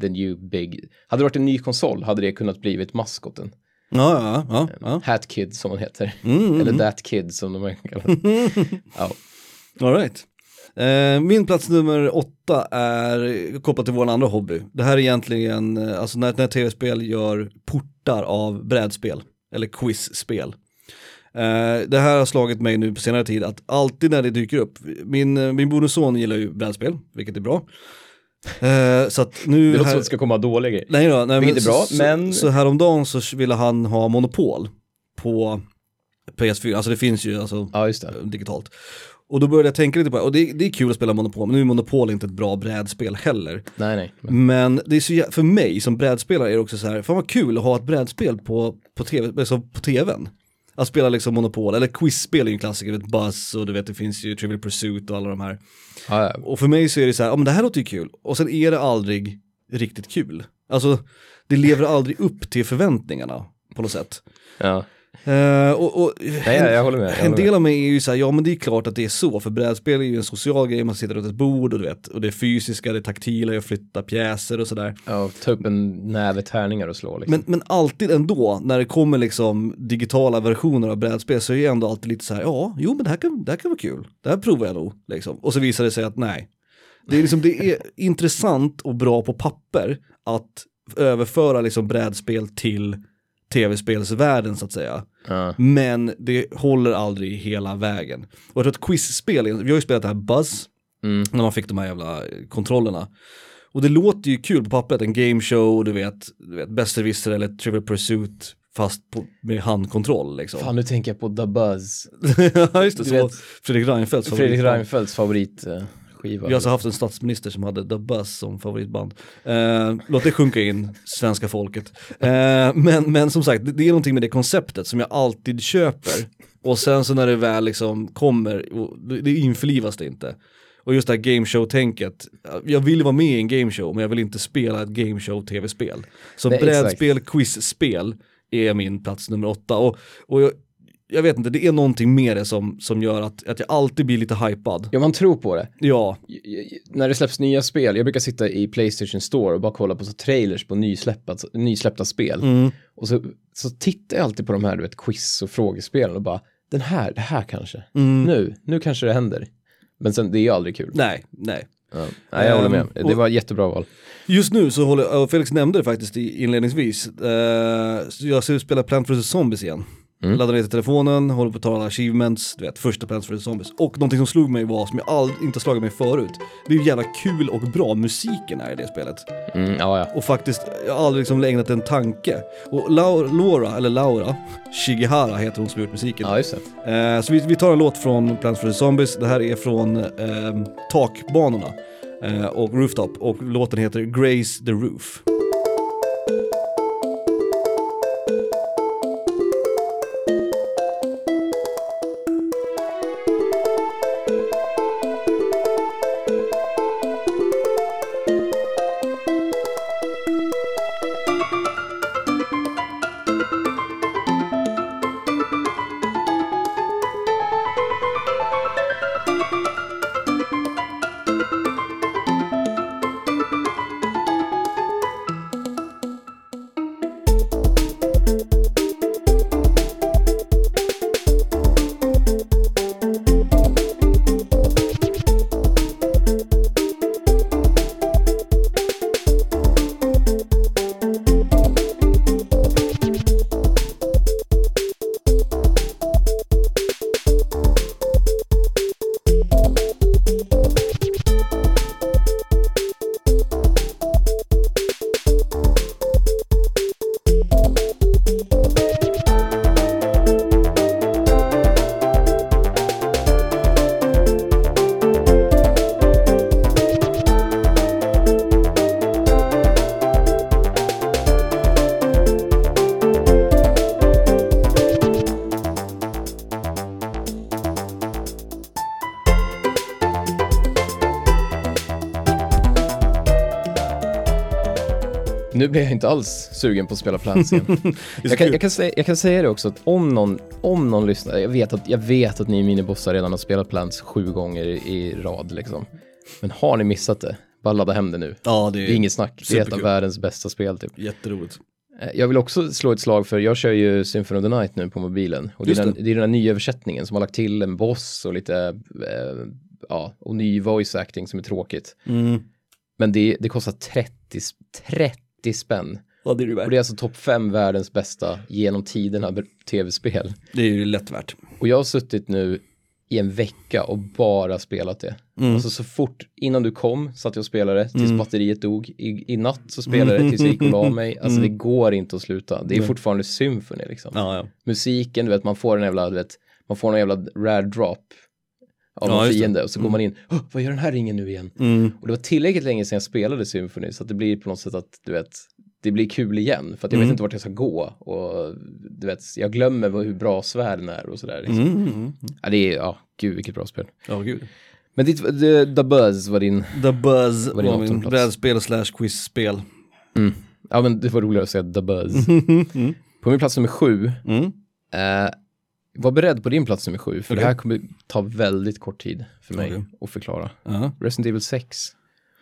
the new big. Hade det varit en ny konsol hade det kunnat blivit maskoten. Ja, ja, ja. ja. Hat Kid som hon heter. Mm, mm, Eller That Kid som de kallar ja. All right. Eh, min plats nummer åtta är kopplat till vår andra hobby. Det här är egentligen, eh, alltså när, när tv-spel gör portar av brädspel, eller quizspel. Eh, det här har slagit mig nu på senare tid att alltid när det dyker upp, min, eh, min bonusson gillar ju brädspel, vilket är bra. Eh, så att nu... Det låter som här- att det ska komma dåliga grejer. Nej då, nej, Vilket är bra, så, men- Så, häromdagen så ville han ha monopol på PS4, alltså det finns ju alltså Ja, digitalt. Och då började jag tänka lite på det, och det, det är kul att spela Monopol, men nu är Monopol inte ett bra brädspel heller. Nej, nej. Men, Men det är så, för mig som brädspelare är det också så här, fan vad kul att ha ett brädspel på, på, TV, alltså på tvn. Att spela liksom Monopol, eller quizspel är ju en klassiker, vet Buzz och du vet det finns ju Trivial Pursuit och alla de här. ja, ja. Och för mig så är det så här, ja men det här låter ju kul, och sen är det aldrig riktigt kul. Alltså, det lever aldrig upp till förväntningarna på något sätt. ja. Eh, och, och, Nej, jag, jag håller med. Jag en håller del med. av mig är ju så här, ja men det är klart att det är så, för brädspel är ju en social grej, man sitter runt ett bord och du vet, och det är fysiska, det är taktila, jag flyttar pjäser och sådär. Ja, ta upp en näve tärningar och slå liksom. Men, men alltid ändå, när det kommer liksom digitala versioner av brädspel så är jag ändå alltid lite så här, ja, jo men det här kan, det här kan vara kul, det här provar jag nog, liksom. Och så visar det sig att nej. Det är, liksom, det är intressant och bra på papper att överföra liksom brädspel till tv-spelsvärlden så att säga. ja. Men det håller aldrig hela vägen. Och jag tror att quizspel, vi har ju spelat det här Buzz, Mm. när man fick de här jävla kontrollerna. Och det låter ju kul på pappret, en gameshow, du vet, du vet Besserwisser eller Trivial Pursuit, fast på, med handkontroll liksom. Fan, nu tänker jag på The Buzz. ja just det, Du så vet, Fredrik Reinfeldts Fredrik favoritband. Reinfeldts favoritskiva. Vi har alltså haft en statsminister som hade The Buzz som favoritband. Eh, låt det sjunka in, svenska folket. Eh, men, men som sagt, det, det är någonting med det konceptet som jag alltid köper. Och sen så när det väl liksom kommer, det, det införlivas det inte. Och just det här gameshow-tänket, jag vill vara med i en gameshow men jag vill inte spela ett gameshow-tv-spel. Så Nej, exakt. brädspel, quizspel är min plats nummer åtta. Och, och jag, jag vet inte, det är någonting med det som, som gör att, att jag alltid blir lite hypad. Ja, man tror på det. Ja, när det släpps nya spel, jag brukar sitta i Playstation Store och bara kolla på så trailers på nysläppta, nysläppta spel. Mm. Och så, så tittar jag alltid på de här du vet, quiz och frågespelen och bara, den här, det här kanske. Mm. Nu, nu kanske det händer. Men sen, det är ju aldrig kul. nej, nej. Ja. Nej, jag håller med. Ehm, Det var ett jättebra val. Just nu så håller, och Felix nämnde det faktiskt inledningsvis, så jag ska spela Plant vs Zombies igen. Mm. Laddar ner till telefonen, håller på att ta alla achievements, du vet, första Plants vs Zombies. Och någonting som slog mig var, som jag aldrig, inte slagit mig förut, det är ju jävla kul och bra musiken är i det spelet. Mm, ja, ja. Och faktiskt, jag har aldrig liksom ägnat en tanke. Och Laura, Laura, eller Laura, Shigihara heter hon som gjort musiken. Ja, just det. Eh, så vi, vi tar en låt från Plants vs Zombies, det här är från eh, takbanorna eh, och Rooftop och låten heter Grace the Roof. Sugen på att spela Plants igen. jag, kan, jag, kan säga, jag kan säga det också att om någon, om någon lyssnar, jag vet, att, jag vet att ni minibossar redan har spelat Plants sju gånger i, rad liksom. Men har ni missat det, bara ladda hem det nu. Ja, det är, Det är inget snack, det är ett av världens bästa spel typ. jätteroligt. Eh, Jag vill också slå ett slag för, jag kör ju Symphony of the Night nu på mobilen. Och det är, den, det. det är den här nya översättningen som har lagt till en boss och lite, eh, ja, och ny voice acting som är tråkigt. Mm. Men det, det kostar 30, sp- 30 spänn. Ja, det är det Och det är alltså topp fem världens bästa genom tiderna tv-spel. Det är ju lätt värt. Och jag har suttit nu i en vecka och bara spelat det. Mm. Alltså så fort, innan du kom satt jag och spelade tills batteriet dog. I, I natt så spelade jag tills jag gick och la mig. Alltså det går inte att sluta. Det är fortfarande symfoni liksom. Mm. Ja, ja. Musiken, du vet, man får en jävla, du vet, man får en jävla rare drop av Ja, någon det. fiende och så går man in, "Åh, vad gör den här ringen nu igen? Mm. Och det var tillräckligt länge sedan jag spelade Symphony så att det blir på något sätt att, du vet, det blir kul igen. För att jag Mm. vet inte vart jag ska gå och du vet, jag glömmer hur bra svärden är och sådär. Liksom. Mm, mm, mm. Ja, det är, ja, gud vilket bra spel. Ja, gud. Men ditt, the, the Buzz var din, The Buzz Var var, det min brädspel slash quizspel. ja men det var roligare att säga the Buzz. På min plats nummer sju, Mm. eh, var beredd på din plats nummer sju, för Okej. det här kommer ta väldigt kort tid för mig Okej. att förklara. Ja. Resident Evil 6.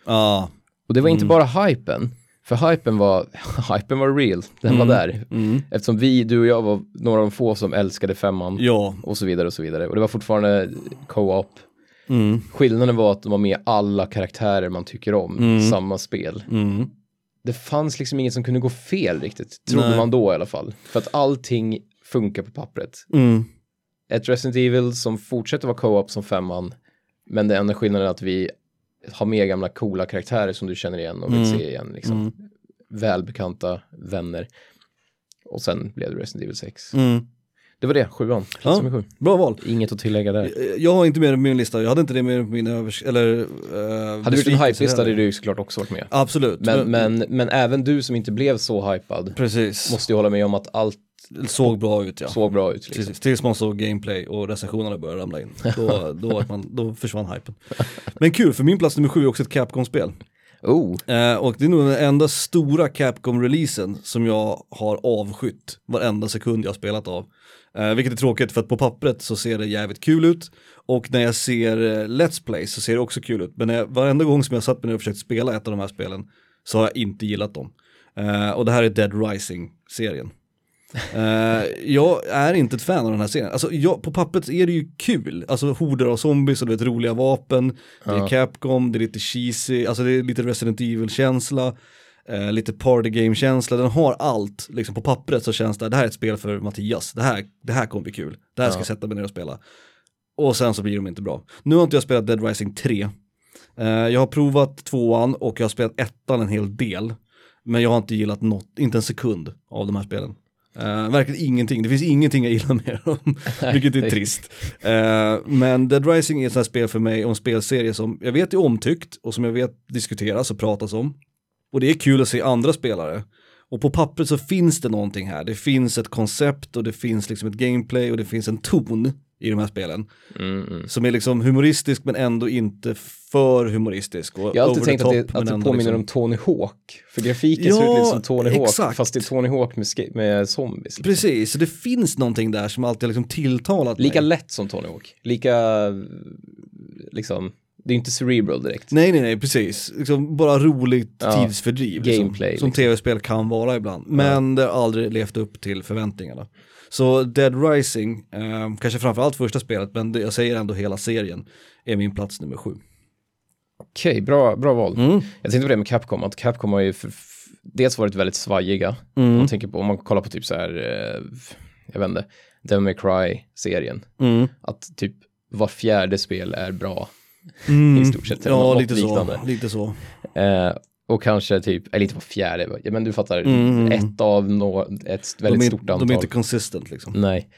Ja. Och det var Mm. inte bara hypen, för hypen var, hypen var real, den var där. Mm. Eftersom vi, du och jag var några av de få som älskade femman Ja. och så vidare och så vidare. Och det var fortfarande co-op. Mm. Skillnaden var att de var med alla karaktärer man tycker om, Mm. samma spel. Mm. Det fanns liksom inget som kunde gå fel riktigt, trodde Nej. man då i alla fall. För att allting funkar på pappret. Mm. Ett Resident Evil som fortsätter vara co-op som femman, men det enda skillnaden är att vi har mer gamla coola karaktärer som du känner igen och vill Mm. se igen. Liksom. Välbekanta vänner. Och sen blev det Resident Evil 6. Mm. Det var det, sjuan. Plats Ja. nummer sju. Bra val. Inget att tillägga där. Jag har inte med det på min lista, jag hade inte det med på min övers... Eller... Uh, Hade du gjort en hype-lista hade du ju såklart också varit med. Absolut. Men, men, men även du som inte blev så hypad Precis. måste ju hålla med om att allt Såg bra ut ja. såg bra ut. Liksom. Precis. Tills man såg gameplay och recensionerna började ramla in. Då, då, man, då försvann hypen. Men kul, för min plats nummer sju är också ett Capcom-spel. Oh, Eh, och det är nog den enda stora Capcom-releasen som jag har avskytt varenda sekund jag har spelat av. Eh, vilket är tråkigt för att på pappret så ser det jävligt kul ut och när jag ser eh, Let's Play så ser det också kul ut. Men när jag, varenda gång som jag satt mig ner och försökt spela ett av de här spelen så har jag inte gillat dem. Eh, och det här är Dead Rising-serien. Eh, jag är inte ett fan av den här serien. Alltså, jag, på pappret är det ju kul. Alltså horder av zombies och du vet roliga vapen. Det är Ja. Capcom, det är lite cheesy, alltså det är lite Resident Evil-känsla. Eh, lite party game-känsla, den har allt. Liksom på pappret så känns det, det här är ett spel för Mattias. Det här, det här kommer bli kul. Det här ska Ja. jag sätta mig ner och spela. Och sen så blir de inte bra. Nu har inte jag spelat Dead Rising 3. Eh, jag har provat tvåan och jag har spelat ettan en hel del. Men jag har inte gillat något, inte en sekund av de här spelen. Uh, verkligen ingenting, det finns ingenting jag gillar med dem, vilket är trist. Eh, men Dead Rising är ett sånt här spel för mig och en spelserie som jag vet är omtyckt och som jag vet diskuteras och pratas om. Och det är kul att se andra spelare. Och på pappret så finns det någonting här, det finns ett koncept och det finns liksom ett gameplay och det finns en ton i de här spelen. mm, mm. Som är liksom humoristisk men ändå inte för humoristisk. Och Jag har alltid tänkt the att top, det, att det påminner liksom- om Tony Hawk. För grafiken Ja, ser ut lite som Tony Hawk, exakt. fast det är Tony Hawk med, med zombies. liksom. Precis, så det finns någonting där som alltid har liksom tilltalat Lika mig. lätt som Tony Hawk. Lika, liksom, det är inte cerebral direkt. Nej, nej, nej, precis. Liksom bara roligt Ja, tidsfördriv. gameplay, Liksom, som liksom. tv-spel kan vara ibland. Men det har aldrig levt upp till förväntningarna. Så Dead Rising, eh, kanske framförallt första spelet, men det, jag säger ändå hela serien, är min plats nummer sju. Okej, bra, bra val. Mm. Jag tänkte på det med Capcom, att Capcom har ju dels varit väldigt svajiga. Mm. Om man tänker på, om man kollar på typ så här, eh, jag vet inte, Devil May Cry-serien. Mm. Att typ var fjärde spel är bra Mm. i stort sett. Ja, lite liknande. så. Lite så. Eh, och kanske typ, eller inte var fjärde, men du fattar, Mm. ett av nå, ett väldigt är, stort antal. De är inte consistent liksom. Nej.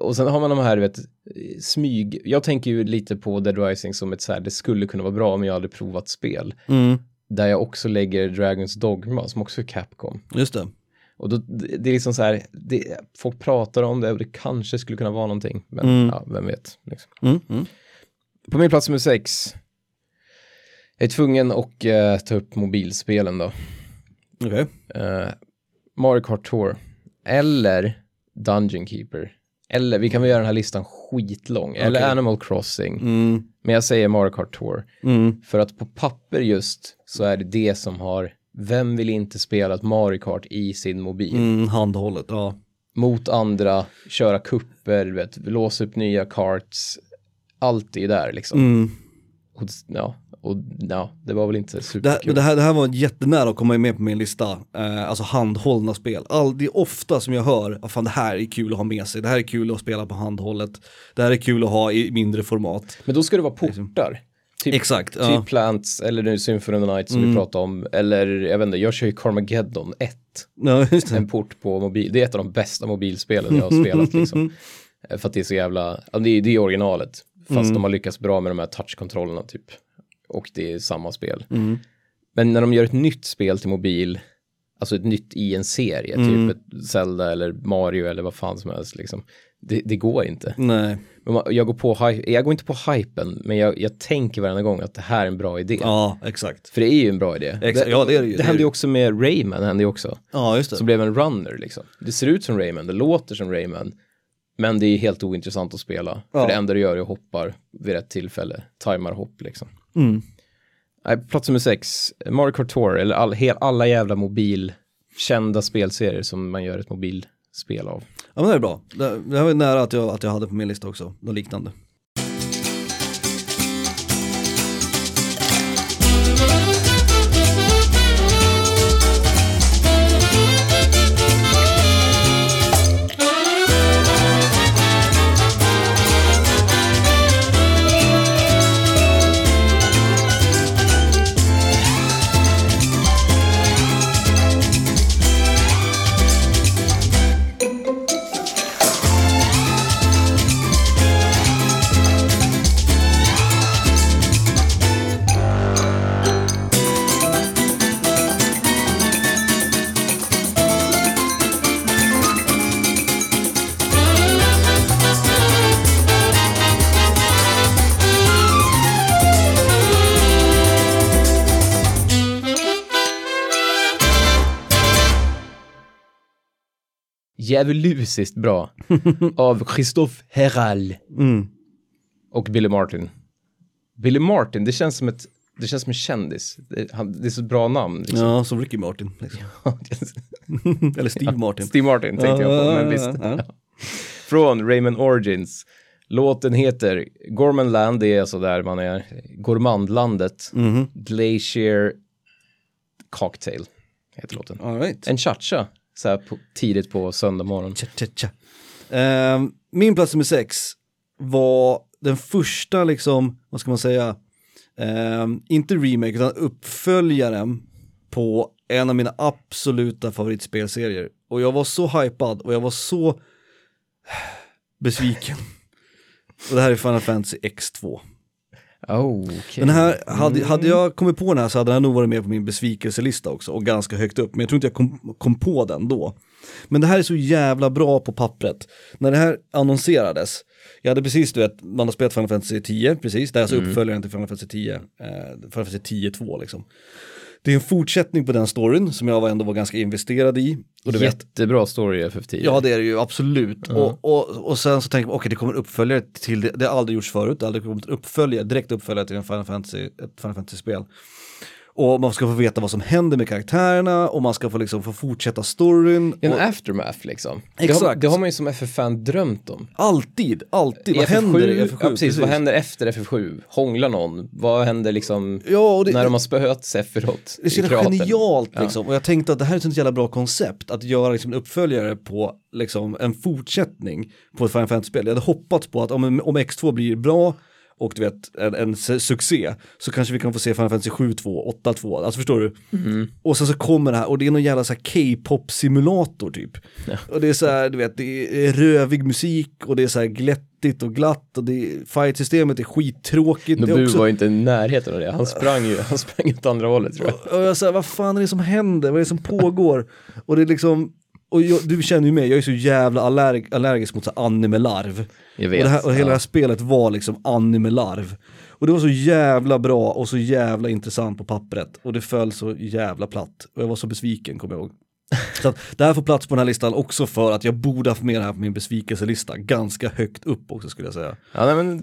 Och sen har man de här, vet, smyg. Jag tänker ju lite på Dead Rising som ett så här, det skulle kunna vara bra men jag aldrig provat spel. Mm. Där jag också lägger Dragons Dogma som också är Capcom. Just det. Och då, det det är liksom så här, det, folk pratar om det och det kanske skulle kunna vara någonting. Men Mm. ja, vem vet. Liksom. På min plats nummer sex. Jag är tvungen att eh, ta upp mobilspelen då. Okej. Eh, Mario Kart Tour. Eller Dungeon Keeper. Eller, vi kan väl göra den här listan skitlång. Eller Okej. Animal Crossing. Mm. Men jag säger Mario Kart Tour. Mm. För att på papper just så är det det som har, vem vill inte spela ett Mario Kart i sin mobil? Mm, handhållet, ja. Mot andra, köra kupper, du vet, låsa upp nya karts. Allt är ju där liksom. Mm. Och, ja, och ja, det var väl inte Det, här, superkul. men det, här, det här var jättenära att komma med på min lista, eh, alltså handhållna spel. All, det är ofta som jag hör, ah, fan det här är kul att ha med sig, det här är kul att spela på handhållet, det här är kul att ha i mindre format. Men då ska det vara portar. Typ, Exakt, typ ja. Plants, eller nu Symphony of the Night som Mm. vi pratade om. Eller jag vet inte, jag kör ju Carmageddon 1. ja det. En port på mobil. Det är ett av de bästa mobilspelen jag har spelat liksom. Eh, För att det är så jävla, det är, det är originalet. Fast Mm. de har lyckats bra med de här touchkontrollerna typ. Och det är samma spel. Mm. Men när de gör ett nytt spel till mobil, alltså ett nytt i en serie, Mm. typ ett Zelda eller Mario eller vad fan som helst liksom. Det, det går inte. Nej, Men man- jag går, på, jag går inte på hypen, men jag, jag tänker varenda gång att det här är en bra idé. ja exakt. För det är ju en bra idé. Exakt, ja, det är det ju, Det det hände det. ju också med Rayman, hände ju också. Ja just det. Så blev en runner liksom. Det ser ut som Rayman, det låter som Rayman. Men det är helt ointressant att spela. Ja. För det enda du gör är att hoppar vid rätt tillfälle. Timar hopp liksom. Mm. Nej, plats nummer sex, Mario Kart Tour, eller all, hel, alla jävla mobilkända spelserier som man gör ett mobilspel av. Ja men det är bra. Det, det var nära att jag, att jag hade på min lista också, något liknande. Djävulusiskt bra. av Christophe Herral Mm. och Billy Martin. Billy Martin, det känns som ett det känns som en kändis. Det, han, det är så bra namn. Liksom. Ja, som Ricky Martin. Liksom. Eller Steve Martin. Steve Martin tänkte jag på, men visst. Ja, ja. Från Rayman Origins. Låten heter Gormanland, det är alltså där man är. Gourmandlandet. Mhm. Glacier Cocktail heter låten. Right. En cha-cha, så här på, tidigt på söndag morgon. Tja, tja, tja. Ehm, min plats nummer sex var den första, liksom, vad ska man säga, Ehm, inte remake utan uppföljaren på en av mina absoluta favoritspelserier. Och jag var så hypad och jag var så besviken. Och det här är Final Fantasy X2. Okay. Den här, hade, hade jag kommit på den här så hade den nog varit med på min besvikelselista också och ganska högt upp. Men jag tror inte jag kom, kom på den då. Men det här är så jävla bra på pappret. När det här annonserades, jag hade precis, du vet, man har spelat Final Fantasy 10, precis, det är alltså uppföljaren till Final Fantasy 10, eh, Final Fantasy 10-2 liksom. Det är en fortsättning på den storyn som jag ändå var ganska investerad i. Och du vet, Jättebra story i FF10. Ja det är det ju absolut. Och, och, och sen så tänker man, okej det kommer uppföljare till det, det har aldrig gjorts förut, det har aldrig kommit uppföljare, direkt uppföljare till en Final Fantasy, ett Final Fantasy-spel. Och man ska få veta vad som händer med karaktärerna och man ska få liksom få fortsätta storyn. En och aftermath liksom. Det har, Exakt. det har man ju som FF-fan drömt om. alltid, alltid, vad händer i FF7? Ja, precis. Vad händer efter FF7? Hånglar någon? Vad händer liksom Ja, det, när de har spöat Sephiroth Det är så genialt Ja. liksom. Och jag tänkte att det här är ett sånt jävla bra koncept. Att göra liksom en uppföljare på liksom en fortsättning på ett Final Fantasy-spel. Jag hade hoppats på att om, om X2 blir bra och du vet en, en su- succé så kanske vi kan få se Final Fantasy 7 2, 8 2, alltså förstår du? Mm. Och sen så kommer det här och det är någon jävla så här K-pop simulator typ. Och det är så här, du vet, det är rövig musik och det är så här glättigt och glatt och det fight-systemet är skittråkigt. Nobu också... var inte i närheten av det. Han sprang ju, han sprang åt andra hållet tror jag. Och jag säger, vad fan är det som händer? Vad är det som pågår? Och det är liksom, och jag, du känner ju mig, jag är så jävla allerg, allergisk mot så anime-larv. Jag Och, vet. det här, och hela ja. det här spelet var liksom anime-larv. Och det var så jävla bra och så jävla intressant på pappret. Och det föll så jävla platt. Och jag var så besviken kommer jag ihåg. Så att det här får plats på den här listan också för att jag borde haft med det här på min besvikelselista. Ganska högt upp också skulle jag säga. Ja, nej, men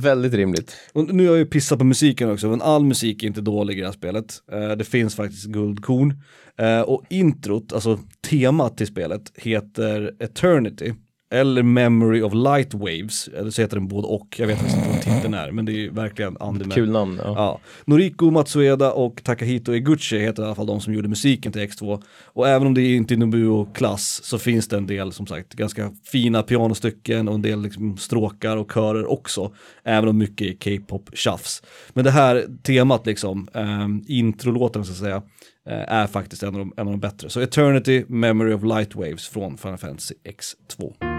väldigt rimligt. Och nu har jag ju pissat på musiken också, men all musik är inte dålig i det här spelet. Eh, det finns faktiskt guldkorn. Eh, och introt, alltså temat till spelet, heter Eternity. Eller Memory of Light Waves, eller så heter den både och, jag vet faktiskt inte vad titeln är, men det är ju verkligen anime. Kul namn. Ja. Ja. Noriko Matsueda och Takahito Eguchi heter i alla fall de som gjorde musiken till X2. Och även om det är inte är Nobuo-klass så finns det en del som sagt ganska fina pianostycken och en del liksom stråkar och körer också. Även om mycket är K-pop-tjafs. Men det här temat liksom, um, introlåten så att säga, Eh, är faktiskt en av, de, en av de bättre. Så Eternity, Memory of Light Waves från Final Fantasy X2.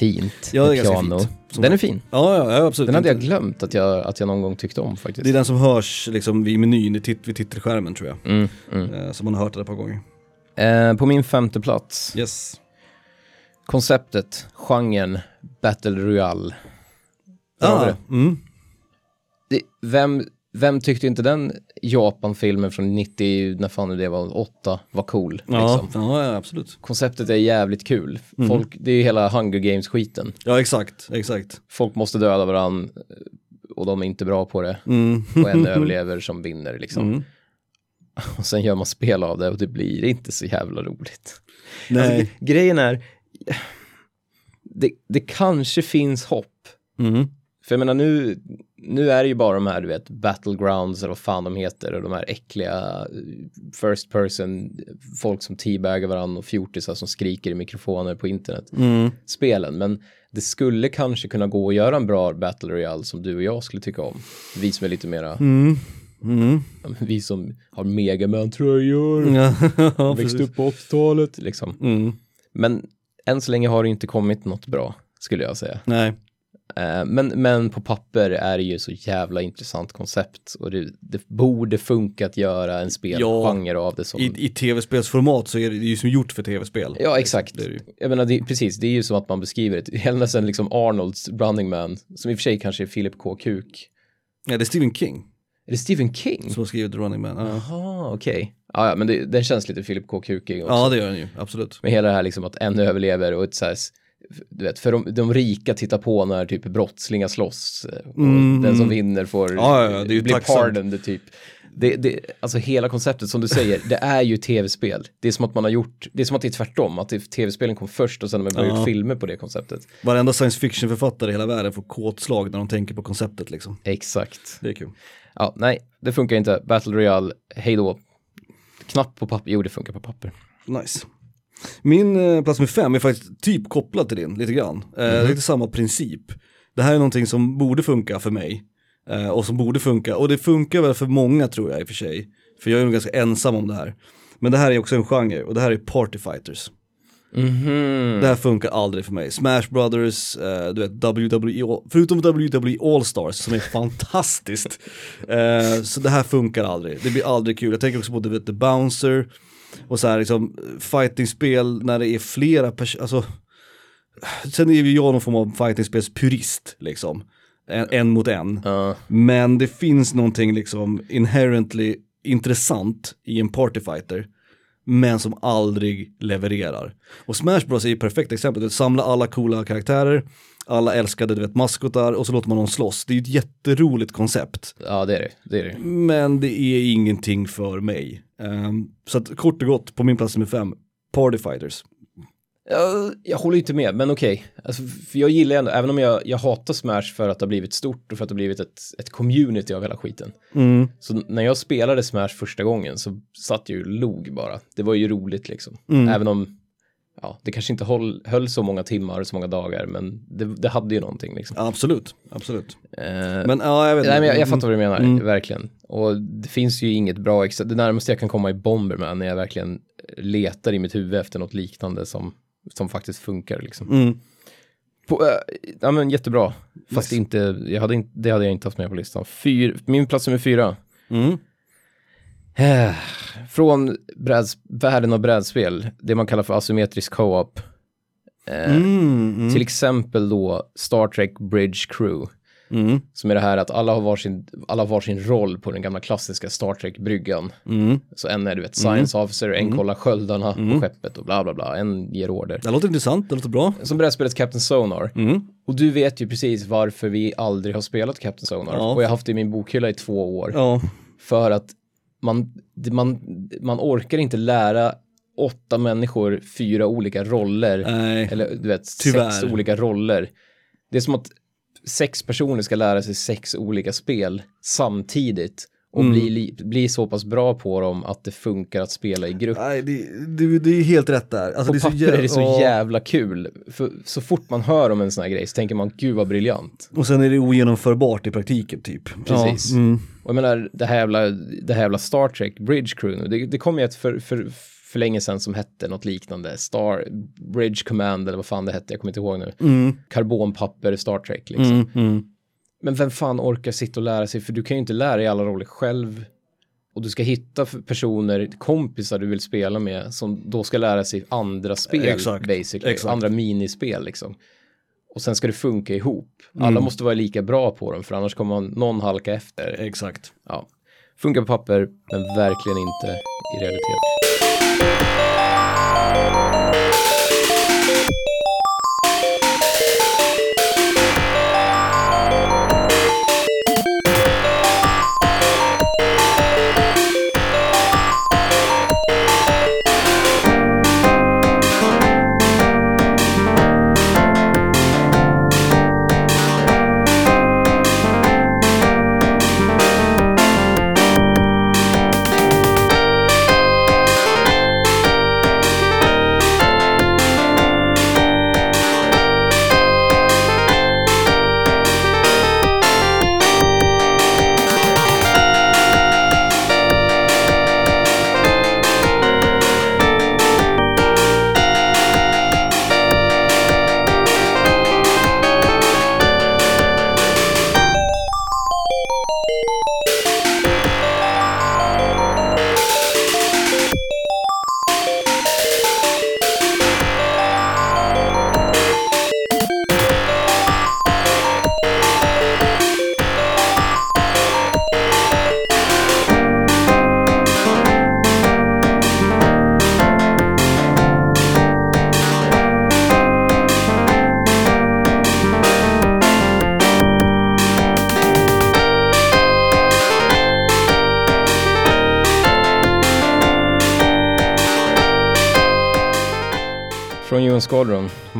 Jättefint. Ja, det är piano. fint. Som Den är fin. Ja, ja, ja absolut. Den hade jag glömt att jag, att jag någon gång tyckte om faktiskt. Det är den som hörs liksom vid menyn, tit- vid titelskärmen tror jag. Mm, mm. Eh, så man har hört det ett par gånger. Eh, på min femte plats, Yes. konceptet, genren, Battle Royale. Där vi det. mm. det, vem, vem tyckte inte den Japan-filmen från 90, när fan det var, 8, var cool? ja, Liksom. ja, absolut. Konceptet är jävligt kul. Mm. Folk, det är ju hela Hunger Games-skiten. Ja, exakt, exakt. Folk måste döda varandra och de är inte bra på det. Mm. Och en överlever som vinner liksom. Mm. Och sen gör man spel av det och det blir inte så jävla roligt. Nej. Alltså, grejen är, det, det kanske finns hopp. Mm. För jag menar nu, nu är det ju bara de här, du vet, battlegrounds eller vad fan de heter och de här äckliga eh, first person, folk som teabaggar varandra och fjortisar som skriker i mikrofoner på internet. Mm. Spelen, men det skulle kanske kunna gå att göra en bra battle royale som du och jag skulle tycka om. Vi som är lite mera, Mm. Mm. vi som har megaman-tröjor, Ja, växt upp på 80-talet liksom. Mm. Men än så länge har det inte kommit något bra, skulle jag säga. Nej. Eh, Men, men på papper är det ju så jävla intressant koncept och det, det borde funka att göra en spelgenre av det som... I, I tv-spelsformat så är det ju som gjort för tv-spel. Ja, exakt. Det är det ju. Jag menar, det, precis, det är ju som att man beskriver det. Hela nästan liksom Arnolds Running Man, som i och för sig kanske är Philip K. Kuk. Ja, det är Stephen King Är det Stephen King? som har skrivit Running Man. Ja, Jaha, okej. Ja, ja, men det, den känns lite Philip K. Kukig också. ja det gör den ju, absolut. Med hela det här liksom att en överlever och ett så här, du vet, för de, de rika tittar på när typ brottslingar slåss eh, och Mm, den som vinner får Ja, ja, bli tacksamt. pardoned typ. Det, det, alltså hela konceptet som du säger, det är ju tv-spel. Det är som att man har gjort, det är som att det är tvärtom, att tv-spelen kom först och sen har man börjat Ja. gjort filmer på det konceptet. Varenda science fiction-författare i hela världen får kåtslag när de tänker på konceptet liksom. Exakt. Det är kul. Ja, nej, det funkar inte. Battle Royale, hej då. Knapp på papper, jo det funkar på papper. Nice. Min eh, plats med fem är faktiskt typ kopplad till din lite grann. Eh, Det är lite samma princip. Det här är någonting som borde funka för mig. Eh, och som borde funka, och det funkar väl för många tror jag i och för sig. För jag är nog ganska ensam om det här. Men det här är också en genre och det här är Party Fighters. Mhm. Det här funkar aldrig för mig. Smash Brothers, eh, du vet WWE, förutom WWE All-Stars som är fantastiskt. Eh, så det här funkar aldrig, det blir aldrig kul. Jag tänker också på du vet, The Bouncer och så här liksom fightingspel när det är flera personer, alltså Sen är ju jag någon form av fightingspelspurist liksom. En, en mot en. Ja. Men det finns någonting liksom inherently intressant i en partyfighter. Men som aldrig levererar. Och Smash Bros är ju perfekt exempel. Du samlar alla coola karaktärer, alla älskade du vet maskotar och så låter man dem slåss. Det är ju ett jätteroligt koncept. ja, det är det. det, är det. Men det är ingenting för mig. Ehm, så att kort och gott, på min plats nummer fem, Partyfighters. Jag, jag håller inte med, men okej. Alltså, för jag gillar ändå, även om jag, jag hatar Smash för att det har blivit stort och för att det har blivit ett, ett community av hela skiten. Så när jag spelade Smash första gången så satt jag ju log bara. Det var ju roligt liksom. Även om, ja, det kanske inte höll, höll så många timmar, så många dagar, men det, det hade ju någonting liksom. Absolut, absolut. Eh, Men ja, jag vet Nej, men jag, jag Mm. fattar vad du menar, verkligen. Och det finns ju inget bra. Det närmaste jag kan komma i Bomberman när jag verkligen letar i mitt huvud efter något liknande som, som faktiskt funkar. Liksom. Mm. På, äh, ja, men jättebra. Fast inte, jag hade inte, det hade jag inte haft med på listan. Fyr, min plats nummer fyra. Mm. Eh, Från bräds, världen av brädspel, det man kallar för asymmetrisk co-op. Eh, Mm, mm, Till exempel då Star Trek Bridge Crew. mm, Som är det här att alla har varsin, alla har varsin roll på den gamla klassiska Star Trek-bryggan. mm. Så en är du vet science officer, en kollar sköldarna på skeppet och bla bla bla, en ger order. Det låter intressant, det låter bra. Som brädspelet Captain Sonar. Mm. Och du vet ju precis varför vi aldrig har spelat Captain Sonar. Ja. Och jag har haft det i min bokhylla i två år. Ja, För att man, man, man orkar inte lära åtta människor fyra olika roller. nej. Eller du vet, Tyvärr. sex olika roller. Det är som att sex personer ska lära sig sex olika spel samtidigt. Och Mm. bli, li- bli så pass bra på dem att det funkar att spela i grupp. Nej, det, det, det är helt rätt där. Alltså, På det är så papper är det så jävla kul. För så fort man hör om en sån här grej så tänker man gud vad briljant. Och sen är det ogenomförbart i praktiken typ. Precis. Ja, mm. Och jag menar det här jävla, det här jävla Star Trek Bridge Crew nu. Det, det kom ju ett för, för, för länge sedan som hette något liknande. Star Bridge Command eller vad fan det hette. Jag kommer inte ihåg nu. Mm. Karbonpapper Star Trek liksom. Men vem fan orkar sitta och lära sig? För du kan ju inte lära dig alla roller själv. Och du ska hitta personer, kompisar du vill spela med som då ska lära sig andra spel Exakt, basically. exakt. Andra minispel liksom. Och sen ska det funka ihop. Alla Mm. måste vara lika bra på dem för annars kommer man, någon halka efter. Exakt. Ja. Funkar på papper men verkligen inte i realitet.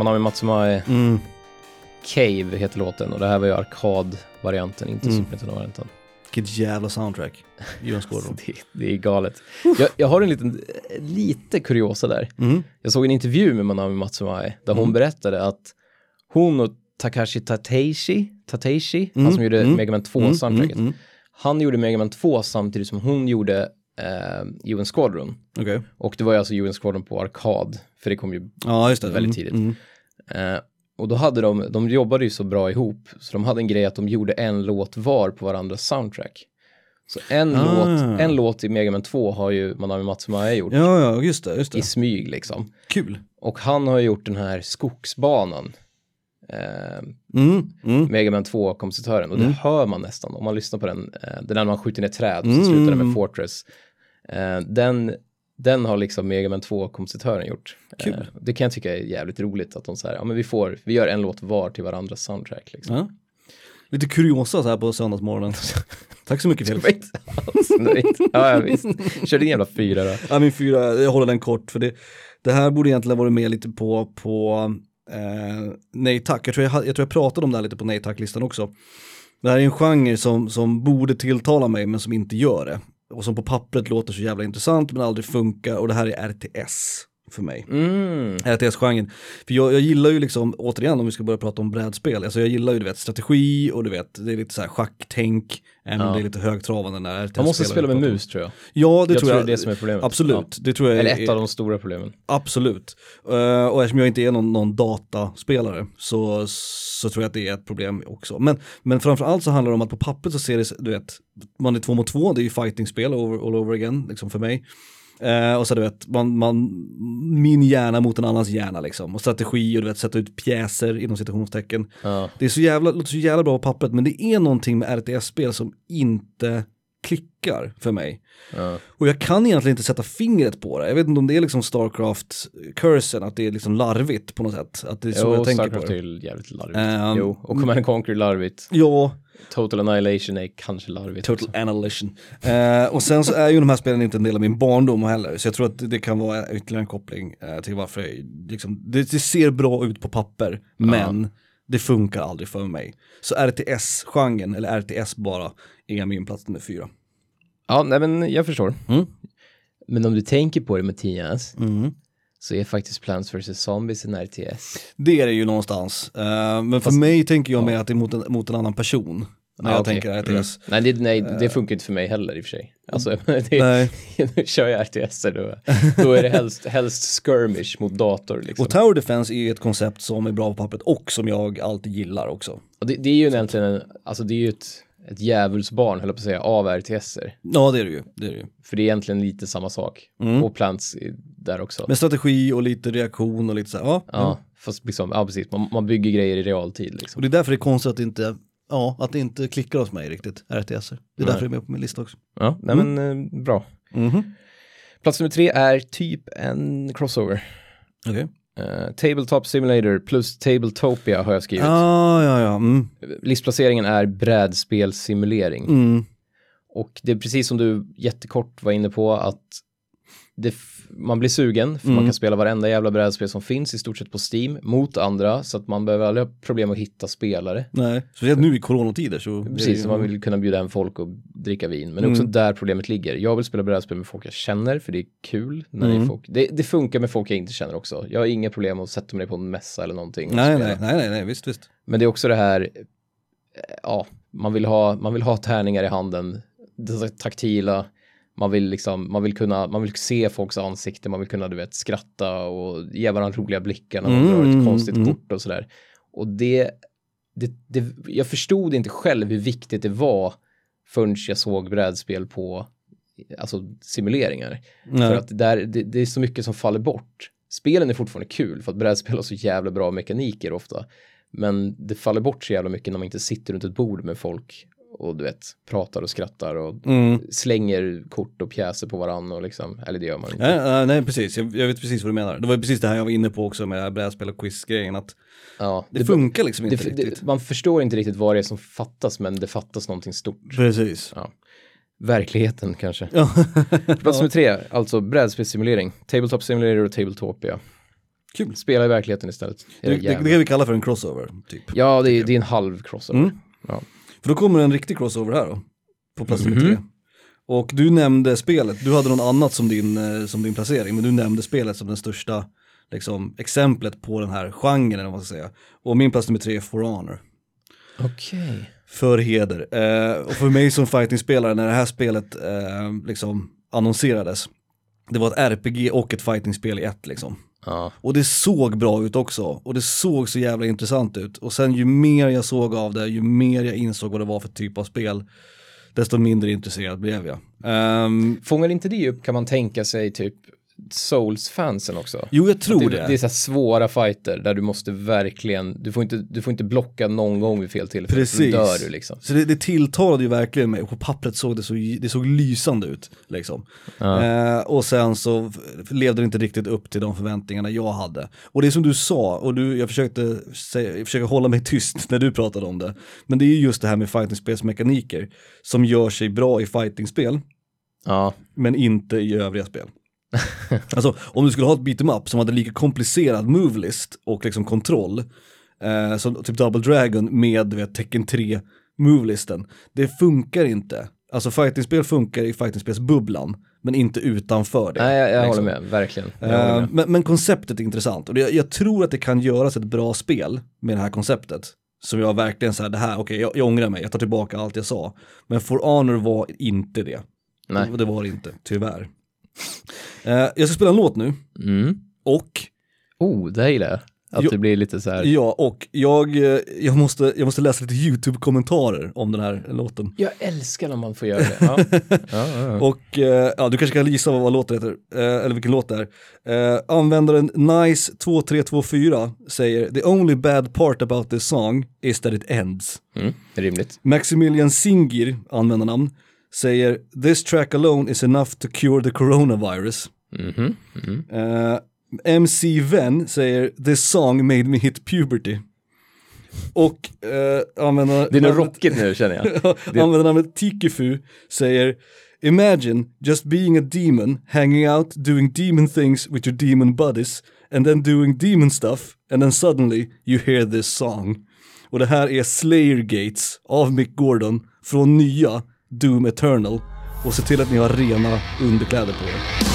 Manami Matsumae, Mm. Cave heter låten och det här var ju arkadvarianten, inte Mm. Super Nintendo-varianten. Vilket jävla soundtrack. Jonas Gordon. Det, det är galet. Jag, jag har en liten, lite kuriosa där. Mm. Jag såg en intervju med Manami Matsumae där hon berättade att hon och Takashi Tateishi, Tateishi han som gjorde mm, Mega Man 2 soundtracket, mm, han gjorde Mega Man 2 samtidigt som hon gjorde eh, UN Squadron. Okej. Och det var ju alltså UN Squadron på arkad, för det kom ju Ja, just det. väldigt Mm, tidigt. Mm. Eh, och då hade de, de jobbade ju så bra ihop, så de hade en grej att de gjorde en låt var på varandras soundtrack. Så en, Ah. låt, en låt i Mega Man 2 har ju Manami Matsumaya gjort Ja, ja, just det, just det. i smyg liksom. Kul. Och han har gjort den här skogsbanan, eh, Mm, mm. Mega Man 2-kompositören, och det hör man nästan om man lyssnar på den, eh, den där man skjuter ner träd och så Mm. slutar den med Fortress. Eh, den, den har liksom Mega Man 2-kompositören gjort. Kul. Eh, det kan jag tycka är jävligt roligt att de säger, ja men vi får, vi gör en låt var till varandras soundtrack liksom. Ja. Lite kuriosa så här på söndagsmorgonen. Tack så mycket Felix. inte alls nöjd. Ja, visst. Kör din jävla fyra då. Ja, min fyra, jag håller den kort för det, det här borde egentligen varit med lite på, på eh, Nej tack. Jag tror jag, jag tror jag pratade om det här lite på Nej tack-listan också. Det här är en genre som, som borde tilltala mig men som inte gör det. Och som på pappret låter så jävla intressant men aldrig funkar. Och det här är RTS för mig. Mm. RTS-genren. För jag, jag gillar ju liksom, återigen om vi ska börja prata om brädspel, alltså jag gillar ju du vet strategi och du vet, det är lite så här schacktänk, även Ja. det är lite högtratande när RTS Man måste spela med mus tror jag. Ja, det jag tror jag. det är det som är problemet. Absolut, det tror jag Eller är, ett av de stora problemen. Absolut. Eh, och eftersom jag inte är någon, någon dataspelare så, så tror jag att det är ett problem också. Men, men framförallt så handlar det om att på pappret så ser det, du vet, man är två mot två, det är ju fighting-spel over, all over again, liksom för mig. Eh, och så du vet, man, man, min hjärna mot en annans hjärna liksom. Och strategi och du vet, sätta ut pjäser inom citationstecken. Ja. Det är så jävla, låter så jävla bra på pappret, men det är någonting med RTS-spel som inte klickar för mig. Ja. Och jag kan egentligen inte sätta fingret på det. Jag vet inte om det är liksom Starcraft-cursen, att det är liksom larvigt på något sätt. Att det är så Jo, jag tänker Starcraft på är det. ju jävligt larvigt. Ehm, jo, och Command and Conquer är larvigt. Ja, Total Annihilation är kanske larvigt. Total också. Annihilation. Eh, och sen så är ju de här spelen inte en del av min barndom heller, så jag tror att det kan vara ytterligare en koppling eh, till varför jag, liksom, det, det ser bra ut på papper, men det funkar aldrig för mig. Så RTS-genren, eller RTS bara, är min plats nummer fyra. Ja, nej men jag förstår. Mm. Men om du tänker på det Mattias, så är faktiskt Plants vs. Zombies en RTS. Det är det ju någonstans. Eh, men för Fast- mig tänker jag mer att det är mot en, mot en annan person. När Ja, jag okej. tänker Mm. RTS. Nej, det, nej, det funkar inte för mig heller i och för sig. Alltså, det, Nej. nu kör jag RTS då, då är det helst, helst skirmish mot dator liksom. Och Tower Defense är ju ett koncept som är bra på pappret och som jag alltid gillar också. Det, det är ju egentligen en, alltså det är ju ett, ett djävulsbarn, höll jag på att säga, av RTSer. Ja det är det ju. Det är det ju. För det är egentligen lite samma sak. Mm. Och Plants där också. Med strategi och lite reaktion och lite så här, ja. ja, fast liksom, ja precis, man, man bygger grejer i realtid Och liksom. det är därför det är konstigt att det inte, ja, att det inte klickar hos mig riktigt, RTS. Det är Nej. därför det är med på min lista också. Ja, nej men eh, bra. Mhm. Plats nummer tre är typ en crossover. Okej. Eh, Tabletop Simulator plus Tabletopia har jag skrivit. Ah, ja, ja. Mm. Listplaceringen är brädspelssimulering. Mm. Och det är precis som du jättekort var inne på att det man blir sugen för man Mm. kan spela varenda jävla brädspel som finns i stort sett på Steam mot andra så att man behöver aldrig ha problem att hitta spelare. Nej, speciellt nu i coronatider så. Precis, ju- så man vill kunna bjuda hem folk och dricka vin. Men är också Mm. där problemet ligger. Jag vill spela brädspel med folk jag känner för det är kul. När det, är Mm. folk. Det, det funkar med folk jag inte känner också. Jag har inga problem att sätta mig på en mässa eller någonting. Nej, nej, nej, nej, nej, visst, visst. Men det är också det här, eh, ja, man vill ha, man vill ha tärningar i handen, det taktila, man vill liksom, man vill kunna, man vill se folks ansikten, man vill kunna, du vet, skratta och ge varandra roliga blickar när man Mm, drar ett mm, konstigt mm. kort och sådär. Och det, det, det, jag förstod inte själv hur viktigt det var förrän jag såg brädspel på, alltså simuleringar. Nej. För att där, det, det är så mycket som faller bort. Spelen är fortfarande kul för att brädspel har så jävla bra mekaniker ofta. Men det faller bort så jävla mycket när man inte sitter runt ett bord med folk och du vet, pratar och skrattar och Mm. slänger kort och pjäser på varandra och liksom, eller det gör man inte. Nej, nej, nej, precis. Jag, jag vet precis vad du menar. Det var precis det här jag var inne på också med brädspel och quiz-grejen. Att Ja, det, funkar liksom inte det, riktigt. det, man förstår inte riktigt vad det är som fattas men det fattas någonting stort. Precis. Ja. Verkligheten kanske. Ja. Plats nummer tre, alltså brädspelssimulering. Tabletop Simulator och Tabletopia. Kul. Spela i verkligheten istället. Det, det, det kan vi kalla för en crossover, typ. Ja, det är, det är en halv crossover. Mm. Ja. För då kommer en riktig crossover här då. På plats nummer tre. Mhm. Och du nämnde spelet, du hade någon annat som din, eh, som din placering, men du nämnde spelet som den största liksom, exemplet på den här genren, eller vad man ska säga. Och min plats nummer tre är For Honor. Okej. För heder. Eh, och för mig som fightingspelare, när det här spelet eh, liksom annonserades. Det var ett RPG och ett fightingspel i ett liksom. Ja. Och det såg bra ut också. Och det såg så jävla intressant ut. Och sen ju mer jag såg av det, ju mer jag insåg vad det var för typ av spel, desto mindre intresserad blev jag. Ehm, Fångar inte det upp, kan man tänka sig, typ Souls-fansen också? jo, jag tror det, det. det är så svåra fighter där du måste verkligen, du får inte, du får inte blocka någon gång vid fel tillfälle. Precis. Då dör du liksom. Så det, det tilltalade ju verkligen mig på pappret såg det så, det såg lysande ut. Liksom. Eh, och sen så levde det inte riktigt upp till de förväntningarna jag hade. Och det är som du sa, och du, jag, försökte säga, jag försöker hålla mig tyst när du pratade om det. Men det är ju just det här med fightingspelsmekaniker som gör sig bra i fightingspel, Ja, men inte i övriga spel. alltså om du skulle ha ett beat'em up som hade lika komplicerad movelist och liksom kontroll, eh, som typ Double Dragon med du vet, Tekken 3 movelisten, det funkar inte. Alltså fightingspel funkar i fightingspelsbubblan, men inte utanför det. nej jag, jag liksom. håller med, verkligen. Jag håller Eh, med. men, men konceptet är intressant och det, jag tror att det kan göras ett bra spel med det här konceptet. Som jag verkligen säger, det här, okej jag, jag ångrar mig, jag tar tillbaka allt jag sa. Men For Honor var inte det. Nej. Det var det inte, tyvärr. Eh, jag ska spela en låt nu, Mm. och, Oh, det här gillar jag. Att Jo. det blir lite så här. ja, och jag, eh, jag, måste, jag måste läsa lite YouTube-kommentarer om den här låten. Jag älskar när man får göra det. Ja. Ja, ja, ja. Och eh, ja, du kanske kan gissa vad, vad låten heter, eller vilken låt det är. Eh, användaren Nice2324 säger “The only bad part about this song is that it ends”. Mm, rimligt. Maximilian Singir, användarnamn, säger “This track alone is enough to cure the coronavirus”. Mhm, mhm. Eh, MC Ven säger “This song made me hit puberty”. Och uh, användaren... Det är nog rockigt nu känner jag. Användarnamnet Tikifu säger Imagine just being a demon, hanging out, doing demon things with your demon buddies and then doing demon stuff and then suddenly you hear this song. Och det här är Slayer Gates av Mick Gordon från nya Doom Eternal. Och se till att ni har rena underkläder på er.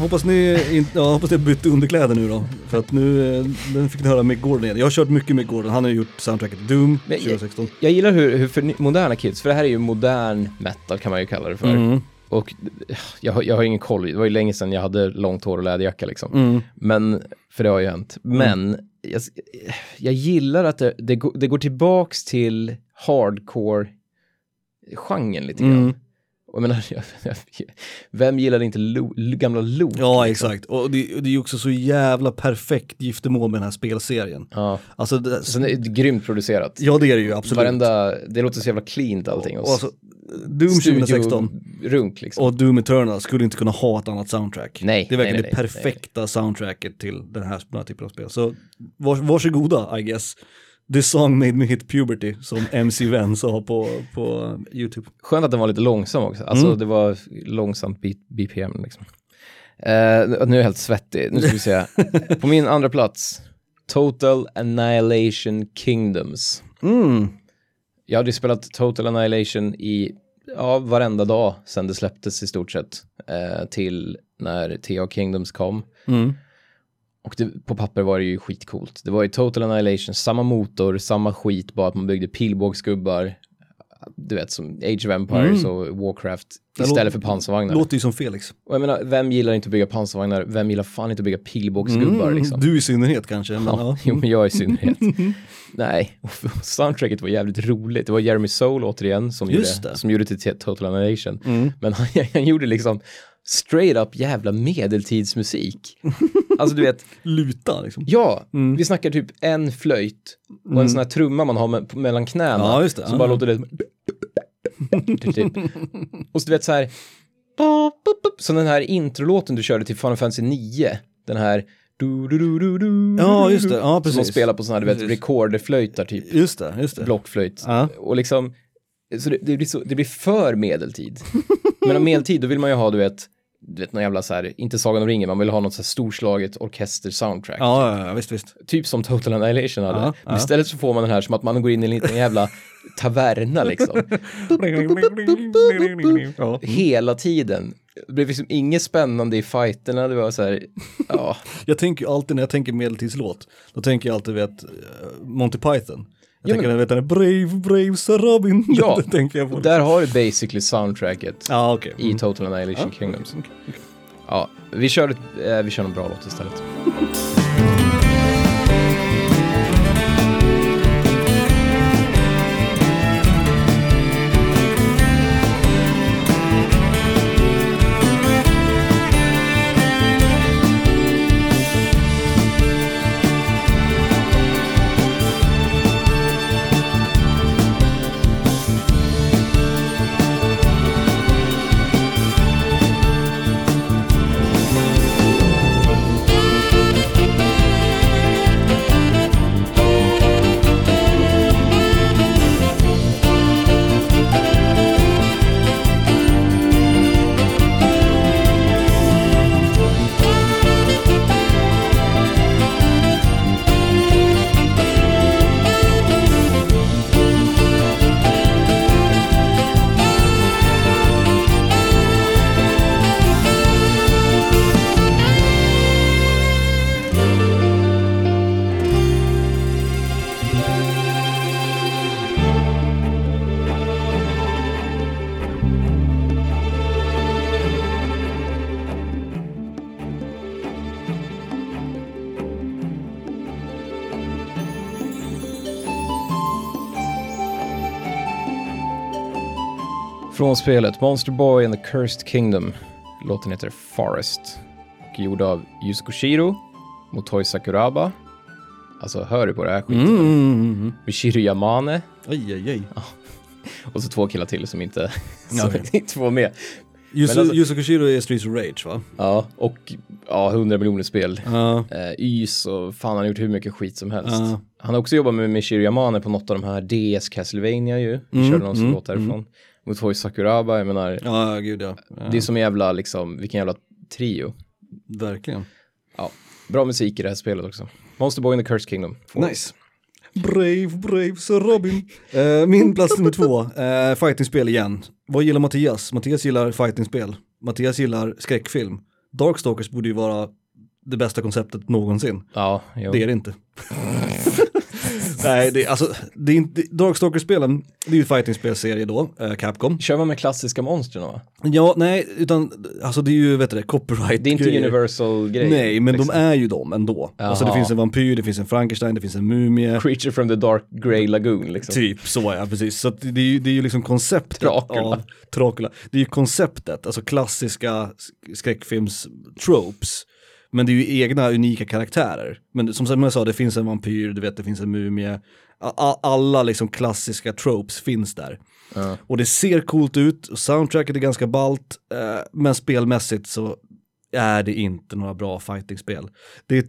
Hoppas ni, in, ja, hoppas ni har bytt underkläder nu då. För att nu, eh, nu fick ni höra Mick Gordon igen. Jag har kört mycket Mick Gordon, han har gjort soundtracket Doom Men jag- 2016. Jag gillar hur, hur för moderna kids, för det här är ju modern metal kan man ju kalla det för. Mm. Och jag, jag har ingen koll, det var ju länge sedan jag hade långt hår och läderjacka liksom. Mm. Men, för det har ju hänt. Men jag, jag gillar att det, det, går, det går tillbaks till hardcore-genren lite grann. Och jag menar, vem gillar inte lo, gamla Luke? Ja, liksom? exakt. Och det, det är ju också så jävla perfekt giftermål med den här spelserien. Ja, Alltså, det, sen är det grymt producerat. ja det är det ju absolut. Varenda, det låter så jävla cleant allting. och alltså, Doom 2016 Runk liksom. och Doom Eternal skulle inte kunna ha ett annat soundtrack. Nej, det är verkligen nej, det nej, perfekta soundtracket till den här, den här typen av spel. Så vars, varsågoda, I guess. This song made me hit puberty, som MC Ven sa på, på YouTube. Skönt att den var lite långsam också. Alltså Mm. det var långsamt B- BPM liksom. Eh, nu är jag helt svettig. Nu ska vi se. På min andra plats, Total Annihilation Kingdoms. Mm. Jag hade ju spelat Total Annihilation i ja, varenda dag sedan det släpptes i stort sett. Eh, till när TA Kingdoms kom. Mm. Och det, på papper var det ju skitcoolt. Det var ju Total Annihilation, samma motor, samma skit, bara att man byggde pilbågsgubbar. Du vet, som Age of Empires och Warcraft istället för pansarvagnar. Låter ju som Felix. Och jag menar, vem gillar inte att bygga pansarvagnar? Vem gillar fan inte att bygga pilbågsgubbar liksom? Mm, Du i synnerhet kanske. Men, Ja, ja. jo, men jag i synnerhet. Nej, och soundtracket var jävligt roligt. Det var Jeremy Soule återigen som, Just gjorde, det. som gjorde till Total Annihilation. Men han, han gjorde liksom straight up jävla medeltidsmusik. alltså du vet, Luta liksom. ja, vi snackar typ en flöjt och en sån här trumma man har med, mellan knäna. Ja, just det. Som Ja. bara låter det typ. Och så du vet så här, som den här introlåten du körde till Final Fantasy 9, den här du, du, du, du, du, Ja, just det. Ja, Som de precis. spelar på sån här, du vet, Precis. recorderflöjtar typ, Just det, just det. blockflöjt. Ja. Och liksom, så det, det, blir så, det blir för medeltid. Men om medeltid, då vill man ju ha, du vet, du vet, någon jävla så här, inte Sagan om ringen, man vill ha något så här storslaget orkester-soundtrack. Ja, ja, ja, visst, visst. Typ som Total Annihilation hade. Ja, Men istället så får man den här som att man går in i en liten jävla taverna liksom. Hela tiden. Det blev liksom inget spännande i fighterna, det var så här, ja. Jag tänker alltid när jag tänker medeltidslåt, då tänker jag alltid vet eh, Monty Python. Jag Ja, tänker men- den här Brave, Brave Sir Robin. Ja, det tänker jag på. där har du basically soundtracket Ja, okej. i Total Annihilation Ja, Kingdoms. Ja, vi kör, ett, eh, vi kör en bra låt istället. Från spelet Monster Boy and the Cursed Kingdom. Låten heter Forest. Och gjord av Yuzo Koshiro, Motoi Sakuraba. Alltså, hör du på det här skiten? Mm, mm, mm, mm. Michiru Yamane. Aj, aj, aj. Och så två killar till som inte, som okej. inte får med. Men alltså- Koshiro är Streets of Rage va? Ja, och ja, 100 miljoner spel. Ja. Eh, Ys och fan han har gjort hur mycket skit som helst. Ja. Han har också jobbat med Michiru Yamane på något av de här DS Castlevania ju. Vi Mm, körde någon mm, låt därifrån. Motoi Sakuraba, jag menar, Ja, gud ja. ja. det är som en jävla liksom, vilken jävla trio. Verkligen. Ja, bra musik i det här spelet också. Monster Boy in the Cursed Kingdom. Nice. Brave, brave Sir Robin. Eh, min plats nummer två, uh, fightingspel igen. Vad gillar Mattias? Mattias gillar fightingspel. Mattias gillar skräckfilm. Darkstalkers borde ju vara det bästa konceptet någonsin. Ja, jo. Det är det inte. Nej, det, alltså, det är inte, Darkstalkers-spelen, det är ju fightingspelserie då, eh, Capcom. Kör man med klassiska monstren va? Ja, nej, utan alltså det är ju, vet du det, copyright Det är inte grejer. Universal-grej. Nej, men liksom. de är ju de ändå. Alltså det finns en vampyr, det finns en Frankenstein, det finns en mumie. Creature from the Dark Grey Lagoon liksom. Typ så ja, precis. Så det, är ju, det är ju liksom konceptet Dracula. av Dracula. Det är ju konceptet, alltså klassiska sk- skräckfilms-tropes. Men det är ju egna unika karaktärer. Men som jag sa, det finns en vampyr, du vet det finns en mumie. Alla liksom klassiska tropes finns där. Ja. Och det ser coolt ut, och soundtracket är ganska ballt, eh, men spelmässigt så är det inte några bra fightingspel. Det är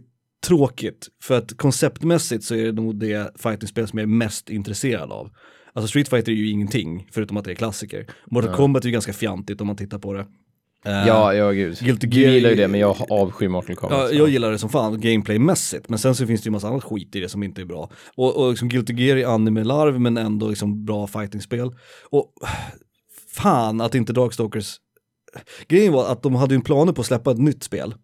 tråkigt, för att konceptmässigt så är det nog det fightingspel som jag är mest intresserad av. Alltså Street Fighter är ju ingenting, förutom att det är klassiker. Mortal Kombat är ju ganska fjantigt om man tittar på det. Eh, Ja, ja gud. Guilty du Gear- gillar ju det, men jag avskyr Mortal Kombat. Ja, jag gillar det som fan, gameplaymässigt, men sen så finns det ju massa annat skit i det som inte är bra. Och, och liksom Guilty Gear är anime-larv, men ändå liksom bra fightingspel. Och fan att inte Darkstalkers... Grejen var att de hade ju en planer på att släppa ett nytt spel.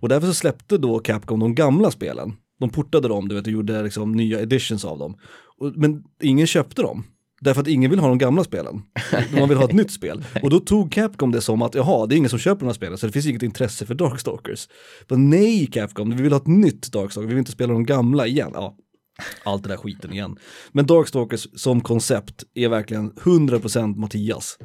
Och därför så släppte då Capcom de gamla spelen. De portade dem, du vet, och gjorde liksom nya editions av dem. Och, men ingen köpte dem. Därför att ingen vill ha de gamla spelen. Man vill ha ett nytt spel. Och då tog Capcom det som att, jaha, det är ingen som köper de här spelen, så det finns inget intresse för Darkstalkers. Men nej Capcom, vi vill ha ett nytt Darkstalkers, vi vill inte spela de gamla igen. Ja, allt det där skiten igen. Men Darkstalkers som koncept är verkligen 100% Mattias.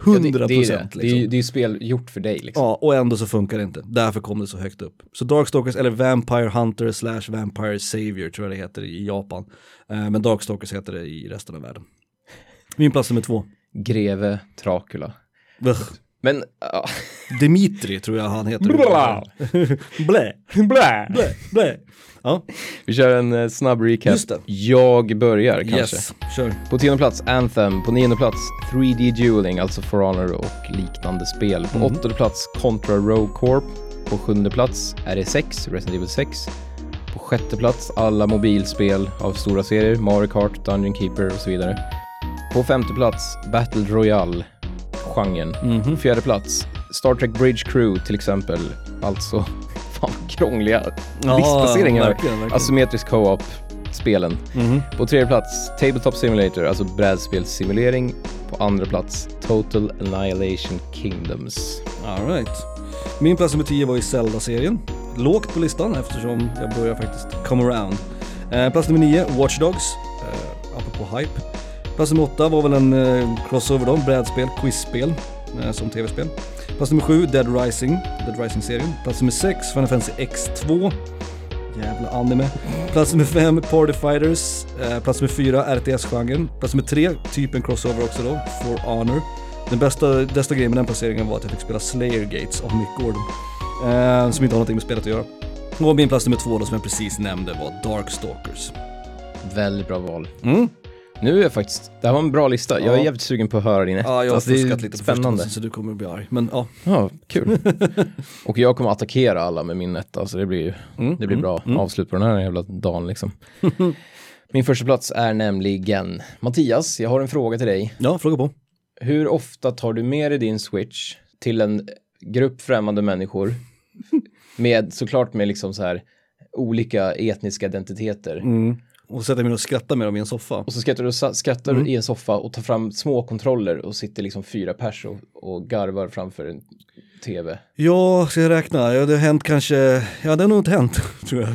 100% Ja, det, det, är det. liksom. Det, är, det är spel gjort för dig liksom. Ja, och ändå så funkar det inte. Därför kom det så högt upp. Så Darkstalkers, eller Vampire Hunter slash Vampire Savior tror jag det heter i Japan. Eh, men Darkstalkers heter det i resten av världen. Min plats nummer två. Greve Dracula. Men, ja. Dimitri tror jag han heter. Bla. blä, Blä. blä, blä. Ja, Vi kör en eh, snabb recap. Just det. Jag börjar kanske. yes, kör. På tionde plats Anthem, på nionde plats 3D Dueling, alltså For Honor och liknande spel. På åttonde plats Contra Rogue Corp. På sjunde plats RE6, Resident Evil 6. På sjätte plats alla mobilspel av stora serier, Mario Kart, Dungeon Keeper och så vidare. På femte plats Battle Royale-genren. På fjärde plats Star Trek Bridge Crew till exempel. Alltså, fan vad krångliga listplaceringar. verkligen, verkligen. Asymmetrisk co-op-spelen. På tredje plats Tabletop Simulator, alltså brädspelssimulering. På andra plats Total Annihilation Kingdoms. All right. Min plats nummer 10 var i Zelda-serien. Lågt på listan eftersom jag börjar faktiskt come around. Eh, plats nummer 9, Watch Dogs. Eh, apropå hype. Plats nummer 8 var väl en eh, crossover då, brädspel, quizspel eh, som tv-spel. Plats nummer 7, Dead Rising, Dead Rising-serien. Plats nummer 6, Final Fantasy X2. Jävla anime. Plats nummer 5, Party Fighters. Eh, plats nummer 4, RTS-genren. Plats nummer 3, typ en crossover också då, For Honor. Den bästa, bästa grejen med den placeringen var att jag fick spela Slayer Gates av Mick Gordon. Eh, som inte har någonting med spelet att göra. Och min plats nummer två då som jag precis nämnde var Darkstalkers. Väldigt bra val. Mm. Nu är jag faktiskt, det här var en bra lista. Jag är Ja. jävligt sugen på att höra din etta. Ja, jag har Alltså, det är fuskat lite på spännande. förståelsen så du kommer bli arg. Men ja, Ja, kul. och jag kommer attackera alla med min etta, så det blir, Mm, det blir bra avslut på den här jävla dagen liksom. min första plats är nämligen Mattias, jag har en fråga till dig. ja fråga på. Hur ofta tar du med dig din switch till en grupp främmande människor med såklart med liksom så här olika etniska identiteter. Mm. Och sätta mig och skratta med dem i en soffa. Och så skrattar du, skrattar Mm. du i en soffa och tar fram små kontroller och sitter liksom fyra pers och, och garvar framför en tv. Ja, ska jag räkna? Ja, det har hänt kanske, ja det har nog inte hänt tror jag.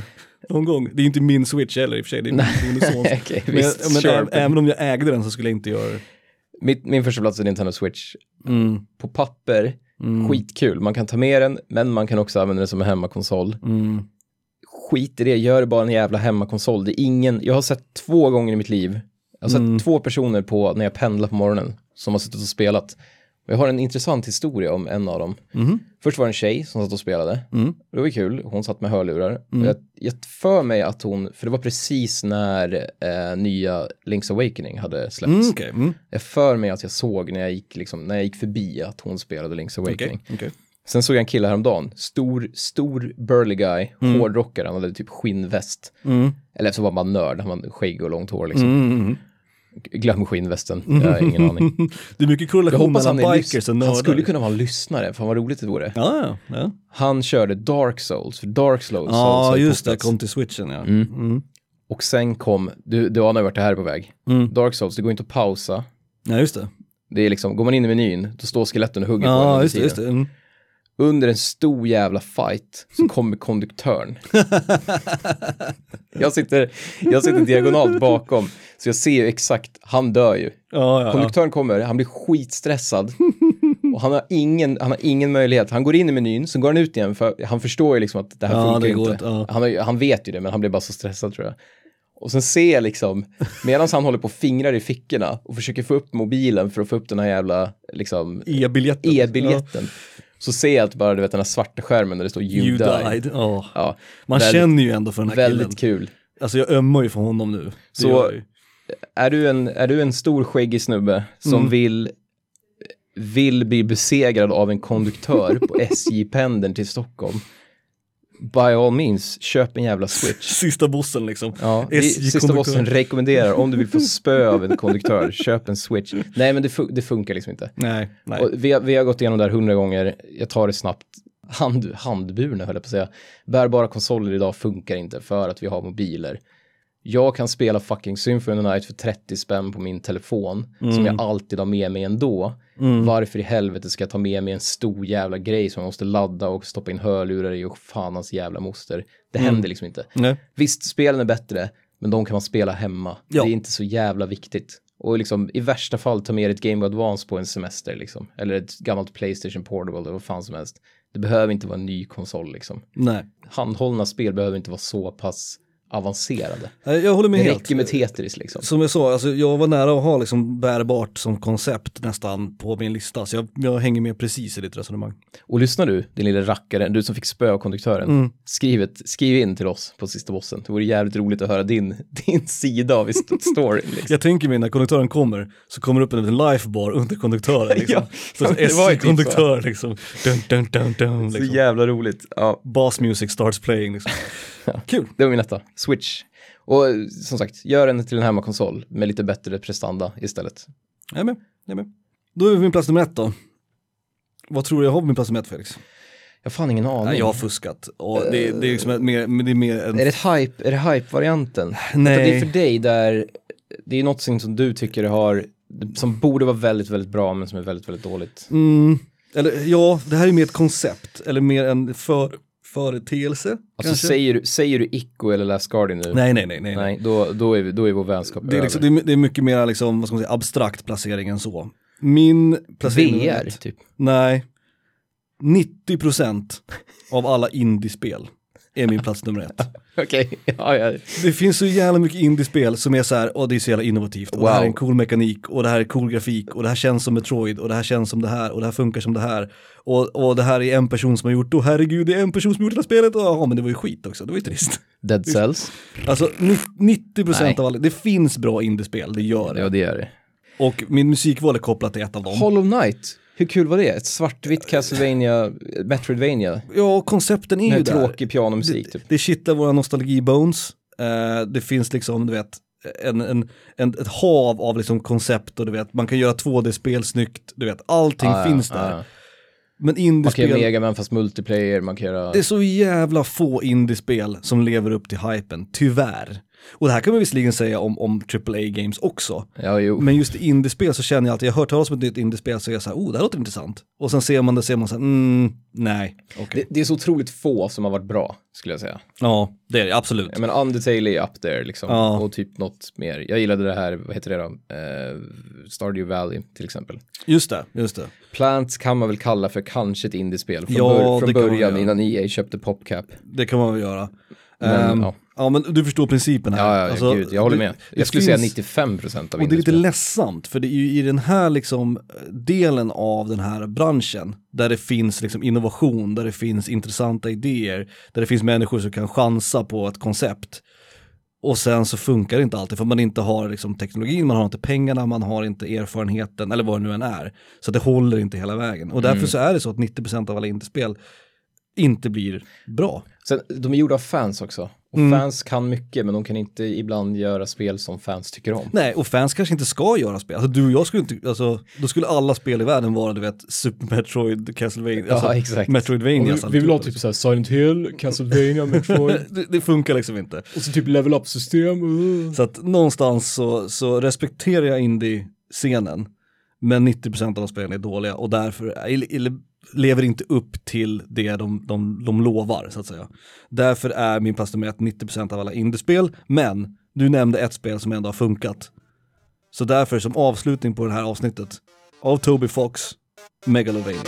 Någon gång. Det är inte min switch heller i och för sig, det är min sons. Okej, Men, visst, men sure. även om jag ägde den så skulle jag inte göra det. Mitt, min första plats är Nintendo Switch. Mm. På papper, skitkul. Man kan ta med den, men man kan också använda den som en hemmakonsol. Mm. Skit i det, gör bara en jävla hemmakonsol. Det är ingen, jag har sett två gånger i mitt liv, jag har sett Mm. två personer på, när jag pendlar på morgonen, som har suttit och spelat. Och jag har en intressant historia om en av dem. Mhm. Först var det en tjej som satt och spelade. Mm. Det var kul, hon satt med hörlurar. Och jag, jag för mig att hon, för det var precis när eh, nya Link's Awakening hade släppts. Mm, okej. Mm. Jag för mig att jag såg när jag gick, liksom, när jag gick förbi att hon spelade Link's Awakening. Okej, okej. Sen såg jag en kille häromdagen, stor, stor burly guy, hårdrockare, han hade typ skinnväst. Mm. Eller så var bara nörd, han hade skägg och långt hår liksom. Mm, mm, mm. Glöm skinnvästen, jag har ingen aning. Det är mycket korrelation han mellan bikers och nördar. Han skulle kunna vara en lyssnare, fan vad roligt det vore. Ja, ja, ja. Han körde Dark Souls, för Dark Souls Ja, ju just det, kom till switchen ja. Mm. Mm. Och sen kom, du, du anar vart det här är på väg. Mm. Dark Souls, det går inte att pausa. Ja, just det. Det är liksom, går man in i menyn, då står skeletten och hugger på Ja, under just det, just det. Under en stor jävla fight så kommer konduktören. jag, sitter, jag sitter diagonalt bakom, så jag ser ju exakt, han dör ju. Ja, ja, ja. Konduktören kommer, han blir skitstressad. Och han har, ingen, han har ingen möjlighet. Han går in i menyn, så går han ut igen, för han förstår ju liksom att det här Ja, funkar det inte. ja. Han, har, han vet ju det, men han blir bara så stressad tror jag. Och sen ser jag liksom, medan han håller på och fingrar i fickorna och försöker få upp mobilen för att få upp den här jävla, liksom, E-biljetten. e-biljetten. Så ser jag att bara, du vet, den här svarta skärmen där det står you, You died. died. Ja. Ja, Man väldigt- känner ju ändå för den här killen. Väldigt kul. Alltså jag ömmar ju för honom nu. Det Så-. Är du en, är du en stor skäggig snubbe som Mm. vill, vill bli besegrad av en konduktör på SJ-pendeln till Stockholm? By all means, köp en jävla switch. Sista bossen liksom. Ja, vi, sista bossen rekommenderar, om du vill få spö av en konduktör, köp en switch. Nej, men det, fun- det funkar liksom inte. Nej, nej. Vi, har, vi har gått igenom det här hundra gånger, jag tar det snabbt. hand, handburna höll jag på att säga. Bärbara konsoler idag funkar inte för att vi har mobiler. Jag kan spela fucking Symphony of Night för 30 spänn på min telefon som jag alltid har med mig ändå. Varför i helvete ska jag ta med mig en stor jävla grej som jag måste ladda och stoppa in hörlurar i och fan hans jävla moster. Det händer liksom inte. Nej. Visst, spelen är bättre, men de kan man spela hemma. Ja. Det är inte så jävla viktigt. Och liksom i värsta fall ta med ett Game Boy Advance på en semester liksom. Eller ett gammalt Playstation Portable eller vad fan som helst. Det behöver inte vara en ny konsol liksom. Nej. Handhållna spel behöver inte vara så pass avancerade. Jag håller med Det helt. räcker med Tetris liksom. Som jag sa, alltså, jag var nära att ha liksom bärbart som koncept nästan på min lista. Så jag, jag hänger med precis i ditt resonemang. Och lyssna du, din lilla rackare, du som fick spö av konduktören. Mm. Skriv, ett, skriv in till oss på sista bossen. Det vore jävligt roligt att höra din, din sida av st- storyn. Liksom. Jag tänker mig när konduktören kommer så kommer det upp en liten lifebar under konduktören. Liksom. Ja, så det var typ S-konduktör liksom. Dun, dun, dun, dun, Så liksom. jävla roligt. Ja, Bass music starts playing liksom. Kul. det var min etta. Switch. Och som sagt, gör den till en hemmakonsol med lite bättre prestanda istället. Jag är med. Jag är med. Då är vi på min plats nummer ett då. Vad tror du jag har på min plats nummer ett Felix? Jag har fan ingen aning. Nej, jag har fuskat. Och det, det är liksom mer, det är mer en... Är det hype, är det hype-varianten? Nej. För Det är för dig där, det är något som du tycker har, som borde vara väldigt, väldigt bra men som är väldigt, väldigt dåligt. Mm, eller ja, det här är mer ett koncept, eller mer en för, företeelse. Alltså kanske? säger, du- säger du Ico eller Last Guardian nu? Nej, nej, nej, nej. nej. Då, då, är, vi, då är vår vänskap Det, är över. liksom, är, det är mycket mer liksom, vad ska man säga, abstrakt placering än så. Min placering VR, typ. Nej. 90% av alla indiespel är min plats nummer ett. Okej, ja, ja. Det finns så jävla mycket indiespel som är så här, och det är så jävla innovativt, och det här är Wow. en cool mekanik, och det här är cool grafik, och det här känns som Metroid, och det här känns som det här, och det här funkar som det här. Och, och det här är en person som har gjort, och herregud, det är en person som har gjort det här spelet, och ja, men det var ju skit också, det var ju trist. Dead Cells. Alltså ni- 90% Nej. av alla, det finns bra indiespel, det gör det. Ja, det är det. Och min musikval är kopplat till ett av dem. Hollow Knight. Hur kul var det? Ett svartvitt Castlevania, Metroidvania. Ja, koncepten är ju Med där. tråkig pianomusik det, typ. det kittar våra nostalgi-bones. Eh, det finns liksom, du vet, en, en, en, ett hav av liksom koncept och du vet, man kan göra 2D-spel snyggt, du vet, allting ja, finns ja, där. ja. Men Man kan indiespel, göra Megaman fast multiplayer, man kan göra... det är så jävla få indiespel som lever upp till hypen, tyvärr. Och det här kan man visserligen säga om, om AAA-games också. Ja. Men just indiespel så känner jag alltid, jag har hört talas om ett nytt indiespel så är jag så här, oh det här låter intressant. Och sen ser man det, ser man så här, mm, nej, okej. Det, det är så otroligt få som har varit bra, skulle jag säga. Ja, det är det, absolut. Menar, Undertale är up there liksom. Ja. Och typ något mer. Jag gillade det här, vad heter det då? Eh, Stardew Valley till exempel. Just det, just det. Plants kan man väl kalla för kanske ett indiespel. Från, Ja, bör- från början innan EA köpte PopCap. Det kan man väl göra. Men, Ehm, ja. ja. men du förstår principen här. Ja, ja, Alltså, gud, jag håller med. det Jag skulle finns- säga 95% av Och det är lite ledsamt, för det är ju i den här liksom delen av den här branschen, där det finns liksom innovation, där det finns intressanta idéer, där det finns människor som kan chansa på ett koncept. Och sen så funkar det inte alltid för man inte har liksom teknologin, man har inte pengarna, man har inte erfarenheten eller vad det nu än är. Så det håller inte hela vägen. Och därför Mm. så är det så att 90% av alla indiespel inte blir bra. Sen, de är gjorda av fans också. Och Mm. fans kan mycket, men de kan inte ibland göra spel som fans tycker om. Nej, och fans kanske inte ska göra spel. Alltså du och jag skulle inte, alltså då skulle alla spel i världen vara, du vet, Super Metroid, Castlevania, Ja, alltså, exakt. Metroidvania. vi, vi vill ha typ såhär Silent Hill, Castlevania, Metroid det, det funkar liksom inte. och så typ level up-system. Uh. Så att någonstans så, så respekterar jag indie-scenen, men 90% av de spelen är dåliga och därför eller, eller, lever inte upp till det de, de, de lovar, så att säga. Därför är min plats nummer ett 90% av alla indiespel, men du nämnde ett spel som ändå har funkat. Så därför som avslutning på det här avsnittet, av Toby Fox, Megalovania.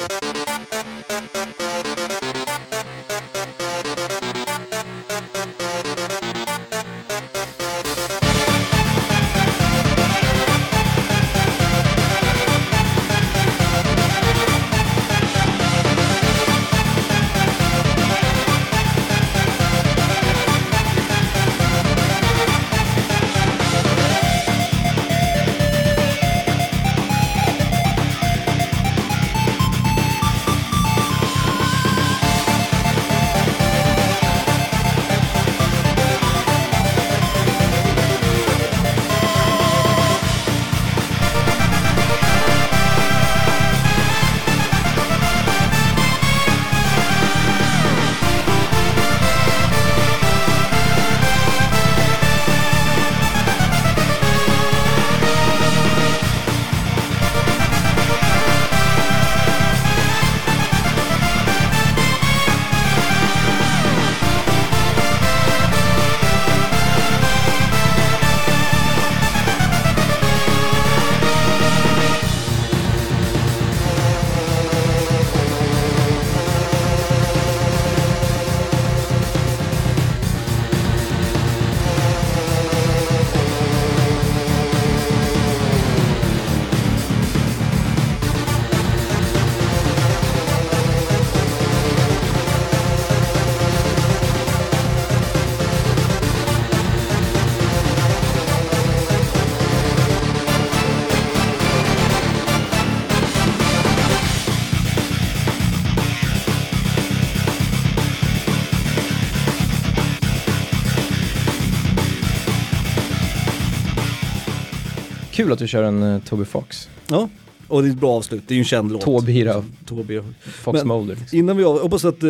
Kul att du kör en uh, Toby Fox. Ja, och det är ett bra avslut. Det är ju en känd låt. Tåbira, Tåbira. Fox Men- Mulder. Liksom. Innan vi av, jag hoppas att, eh,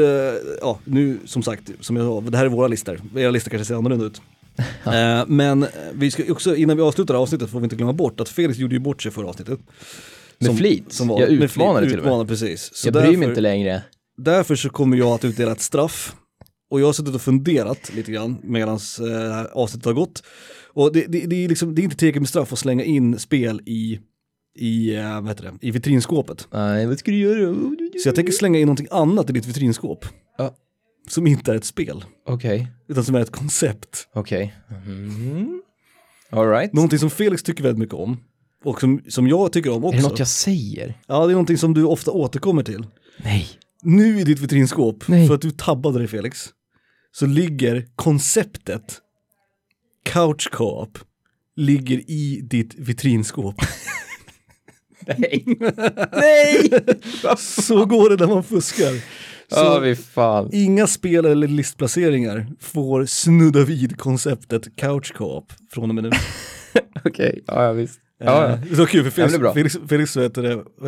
ja nu som sagt, som jag sa, det här är våra listor. Era listor kanske ser annorlunda ut. Eh, men vi ska också, innan vi avslutar avsnittet får vi inte glömma bort att Felix gjorde ju bort sig förra avsnittet. Med flit? var- Jag med utmanade flit, till och med. utmanade, precis. Så jag bryr därför, mig inte längre. därför så kommer jag att utdela ett straff. Och jag har suttit och funderat lite grann medan eh, avsnittet har gått. Och det, det, det, är liksom, det är inte tillräckligt med straff att slänga in spel i, i, eh, vad heter det, i vitrinskåpet. Nej, vad ska du göra? Så jag tänker slänga in någonting annat i ditt vitrinskåp. Ja. Som inte är ett spel, Okej, utan som är ett koncept. okej. Mm. Alright. Någonting som Felix tycker väldigt mycket om. Och som, som jag tycker om Är också. det något jag säger? Ja, det är någonting som du ofta återkommer till. Nej. Nu i ditt vitrinskåp, Nej. för att du tabbade dig Felix, så ligger konceptet Couch Co-op ligger i ditt vitrinskåp. Nej. Nej! Så går det när man fuskar. Så fan. inga spel eller listplaceringar får snudda vid konceptet Couch Co-op från och med nu. Okej, ja, ja visst. Eh, Ja, ja. Det var kul för Ja, Felix, är bra. Felix, Felix det, vad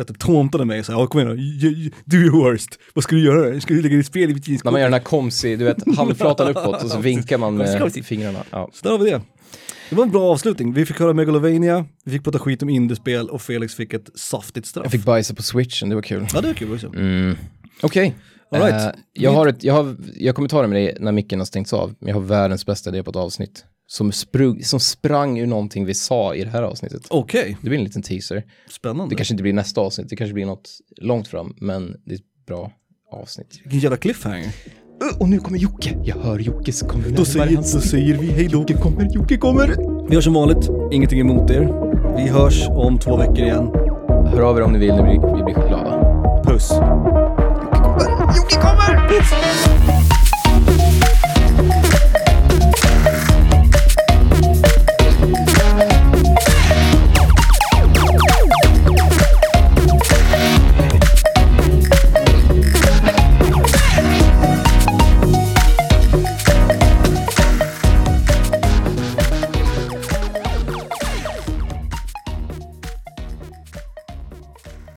heter, det, tåntade mig så här, ja kom igen ju- do your worst, vad ska du göra? Ska du lägga ditt spel i När vitrinskåpet? man gör den här komsi, du vet, handflatan uppåt och så vinkar man med fingrarna. Ja. Så där har vi det. Det var en bra avslutning. Vi fick höra Megalovania, vi fick prata skit om indiespel och Felix fick ett saftigt straff. Jag fick bajsa på switchen, det var kul. Ja det var kul också. Mm. Okej. All right. Eh, jag, har ett, jag, har, jag kommer ta det med dig när micken har stängts av, men jag har världens bästa idé på ett avsnitt. Som, sprung, som sprang ur någonting vi sa i det här avsnittet. Okej, Det blir en liten teaser. spännande. Det kanske inte blir nästa avsnitt, det kanske blir något långt fram, men det är ett bra avsnitt. Vilken jävla cliffhanger. Och nu kommer Jocke! Jag hör Jockes kommer Då säger, då säger vi hej då. Jocke kommer, Jocke kommer! Vi hörs som vanligt, ingenting emot er. Vi hörs om två veckor igen. Hör av er om ni vill, vi blir, glada. Puss. Jocke kommer!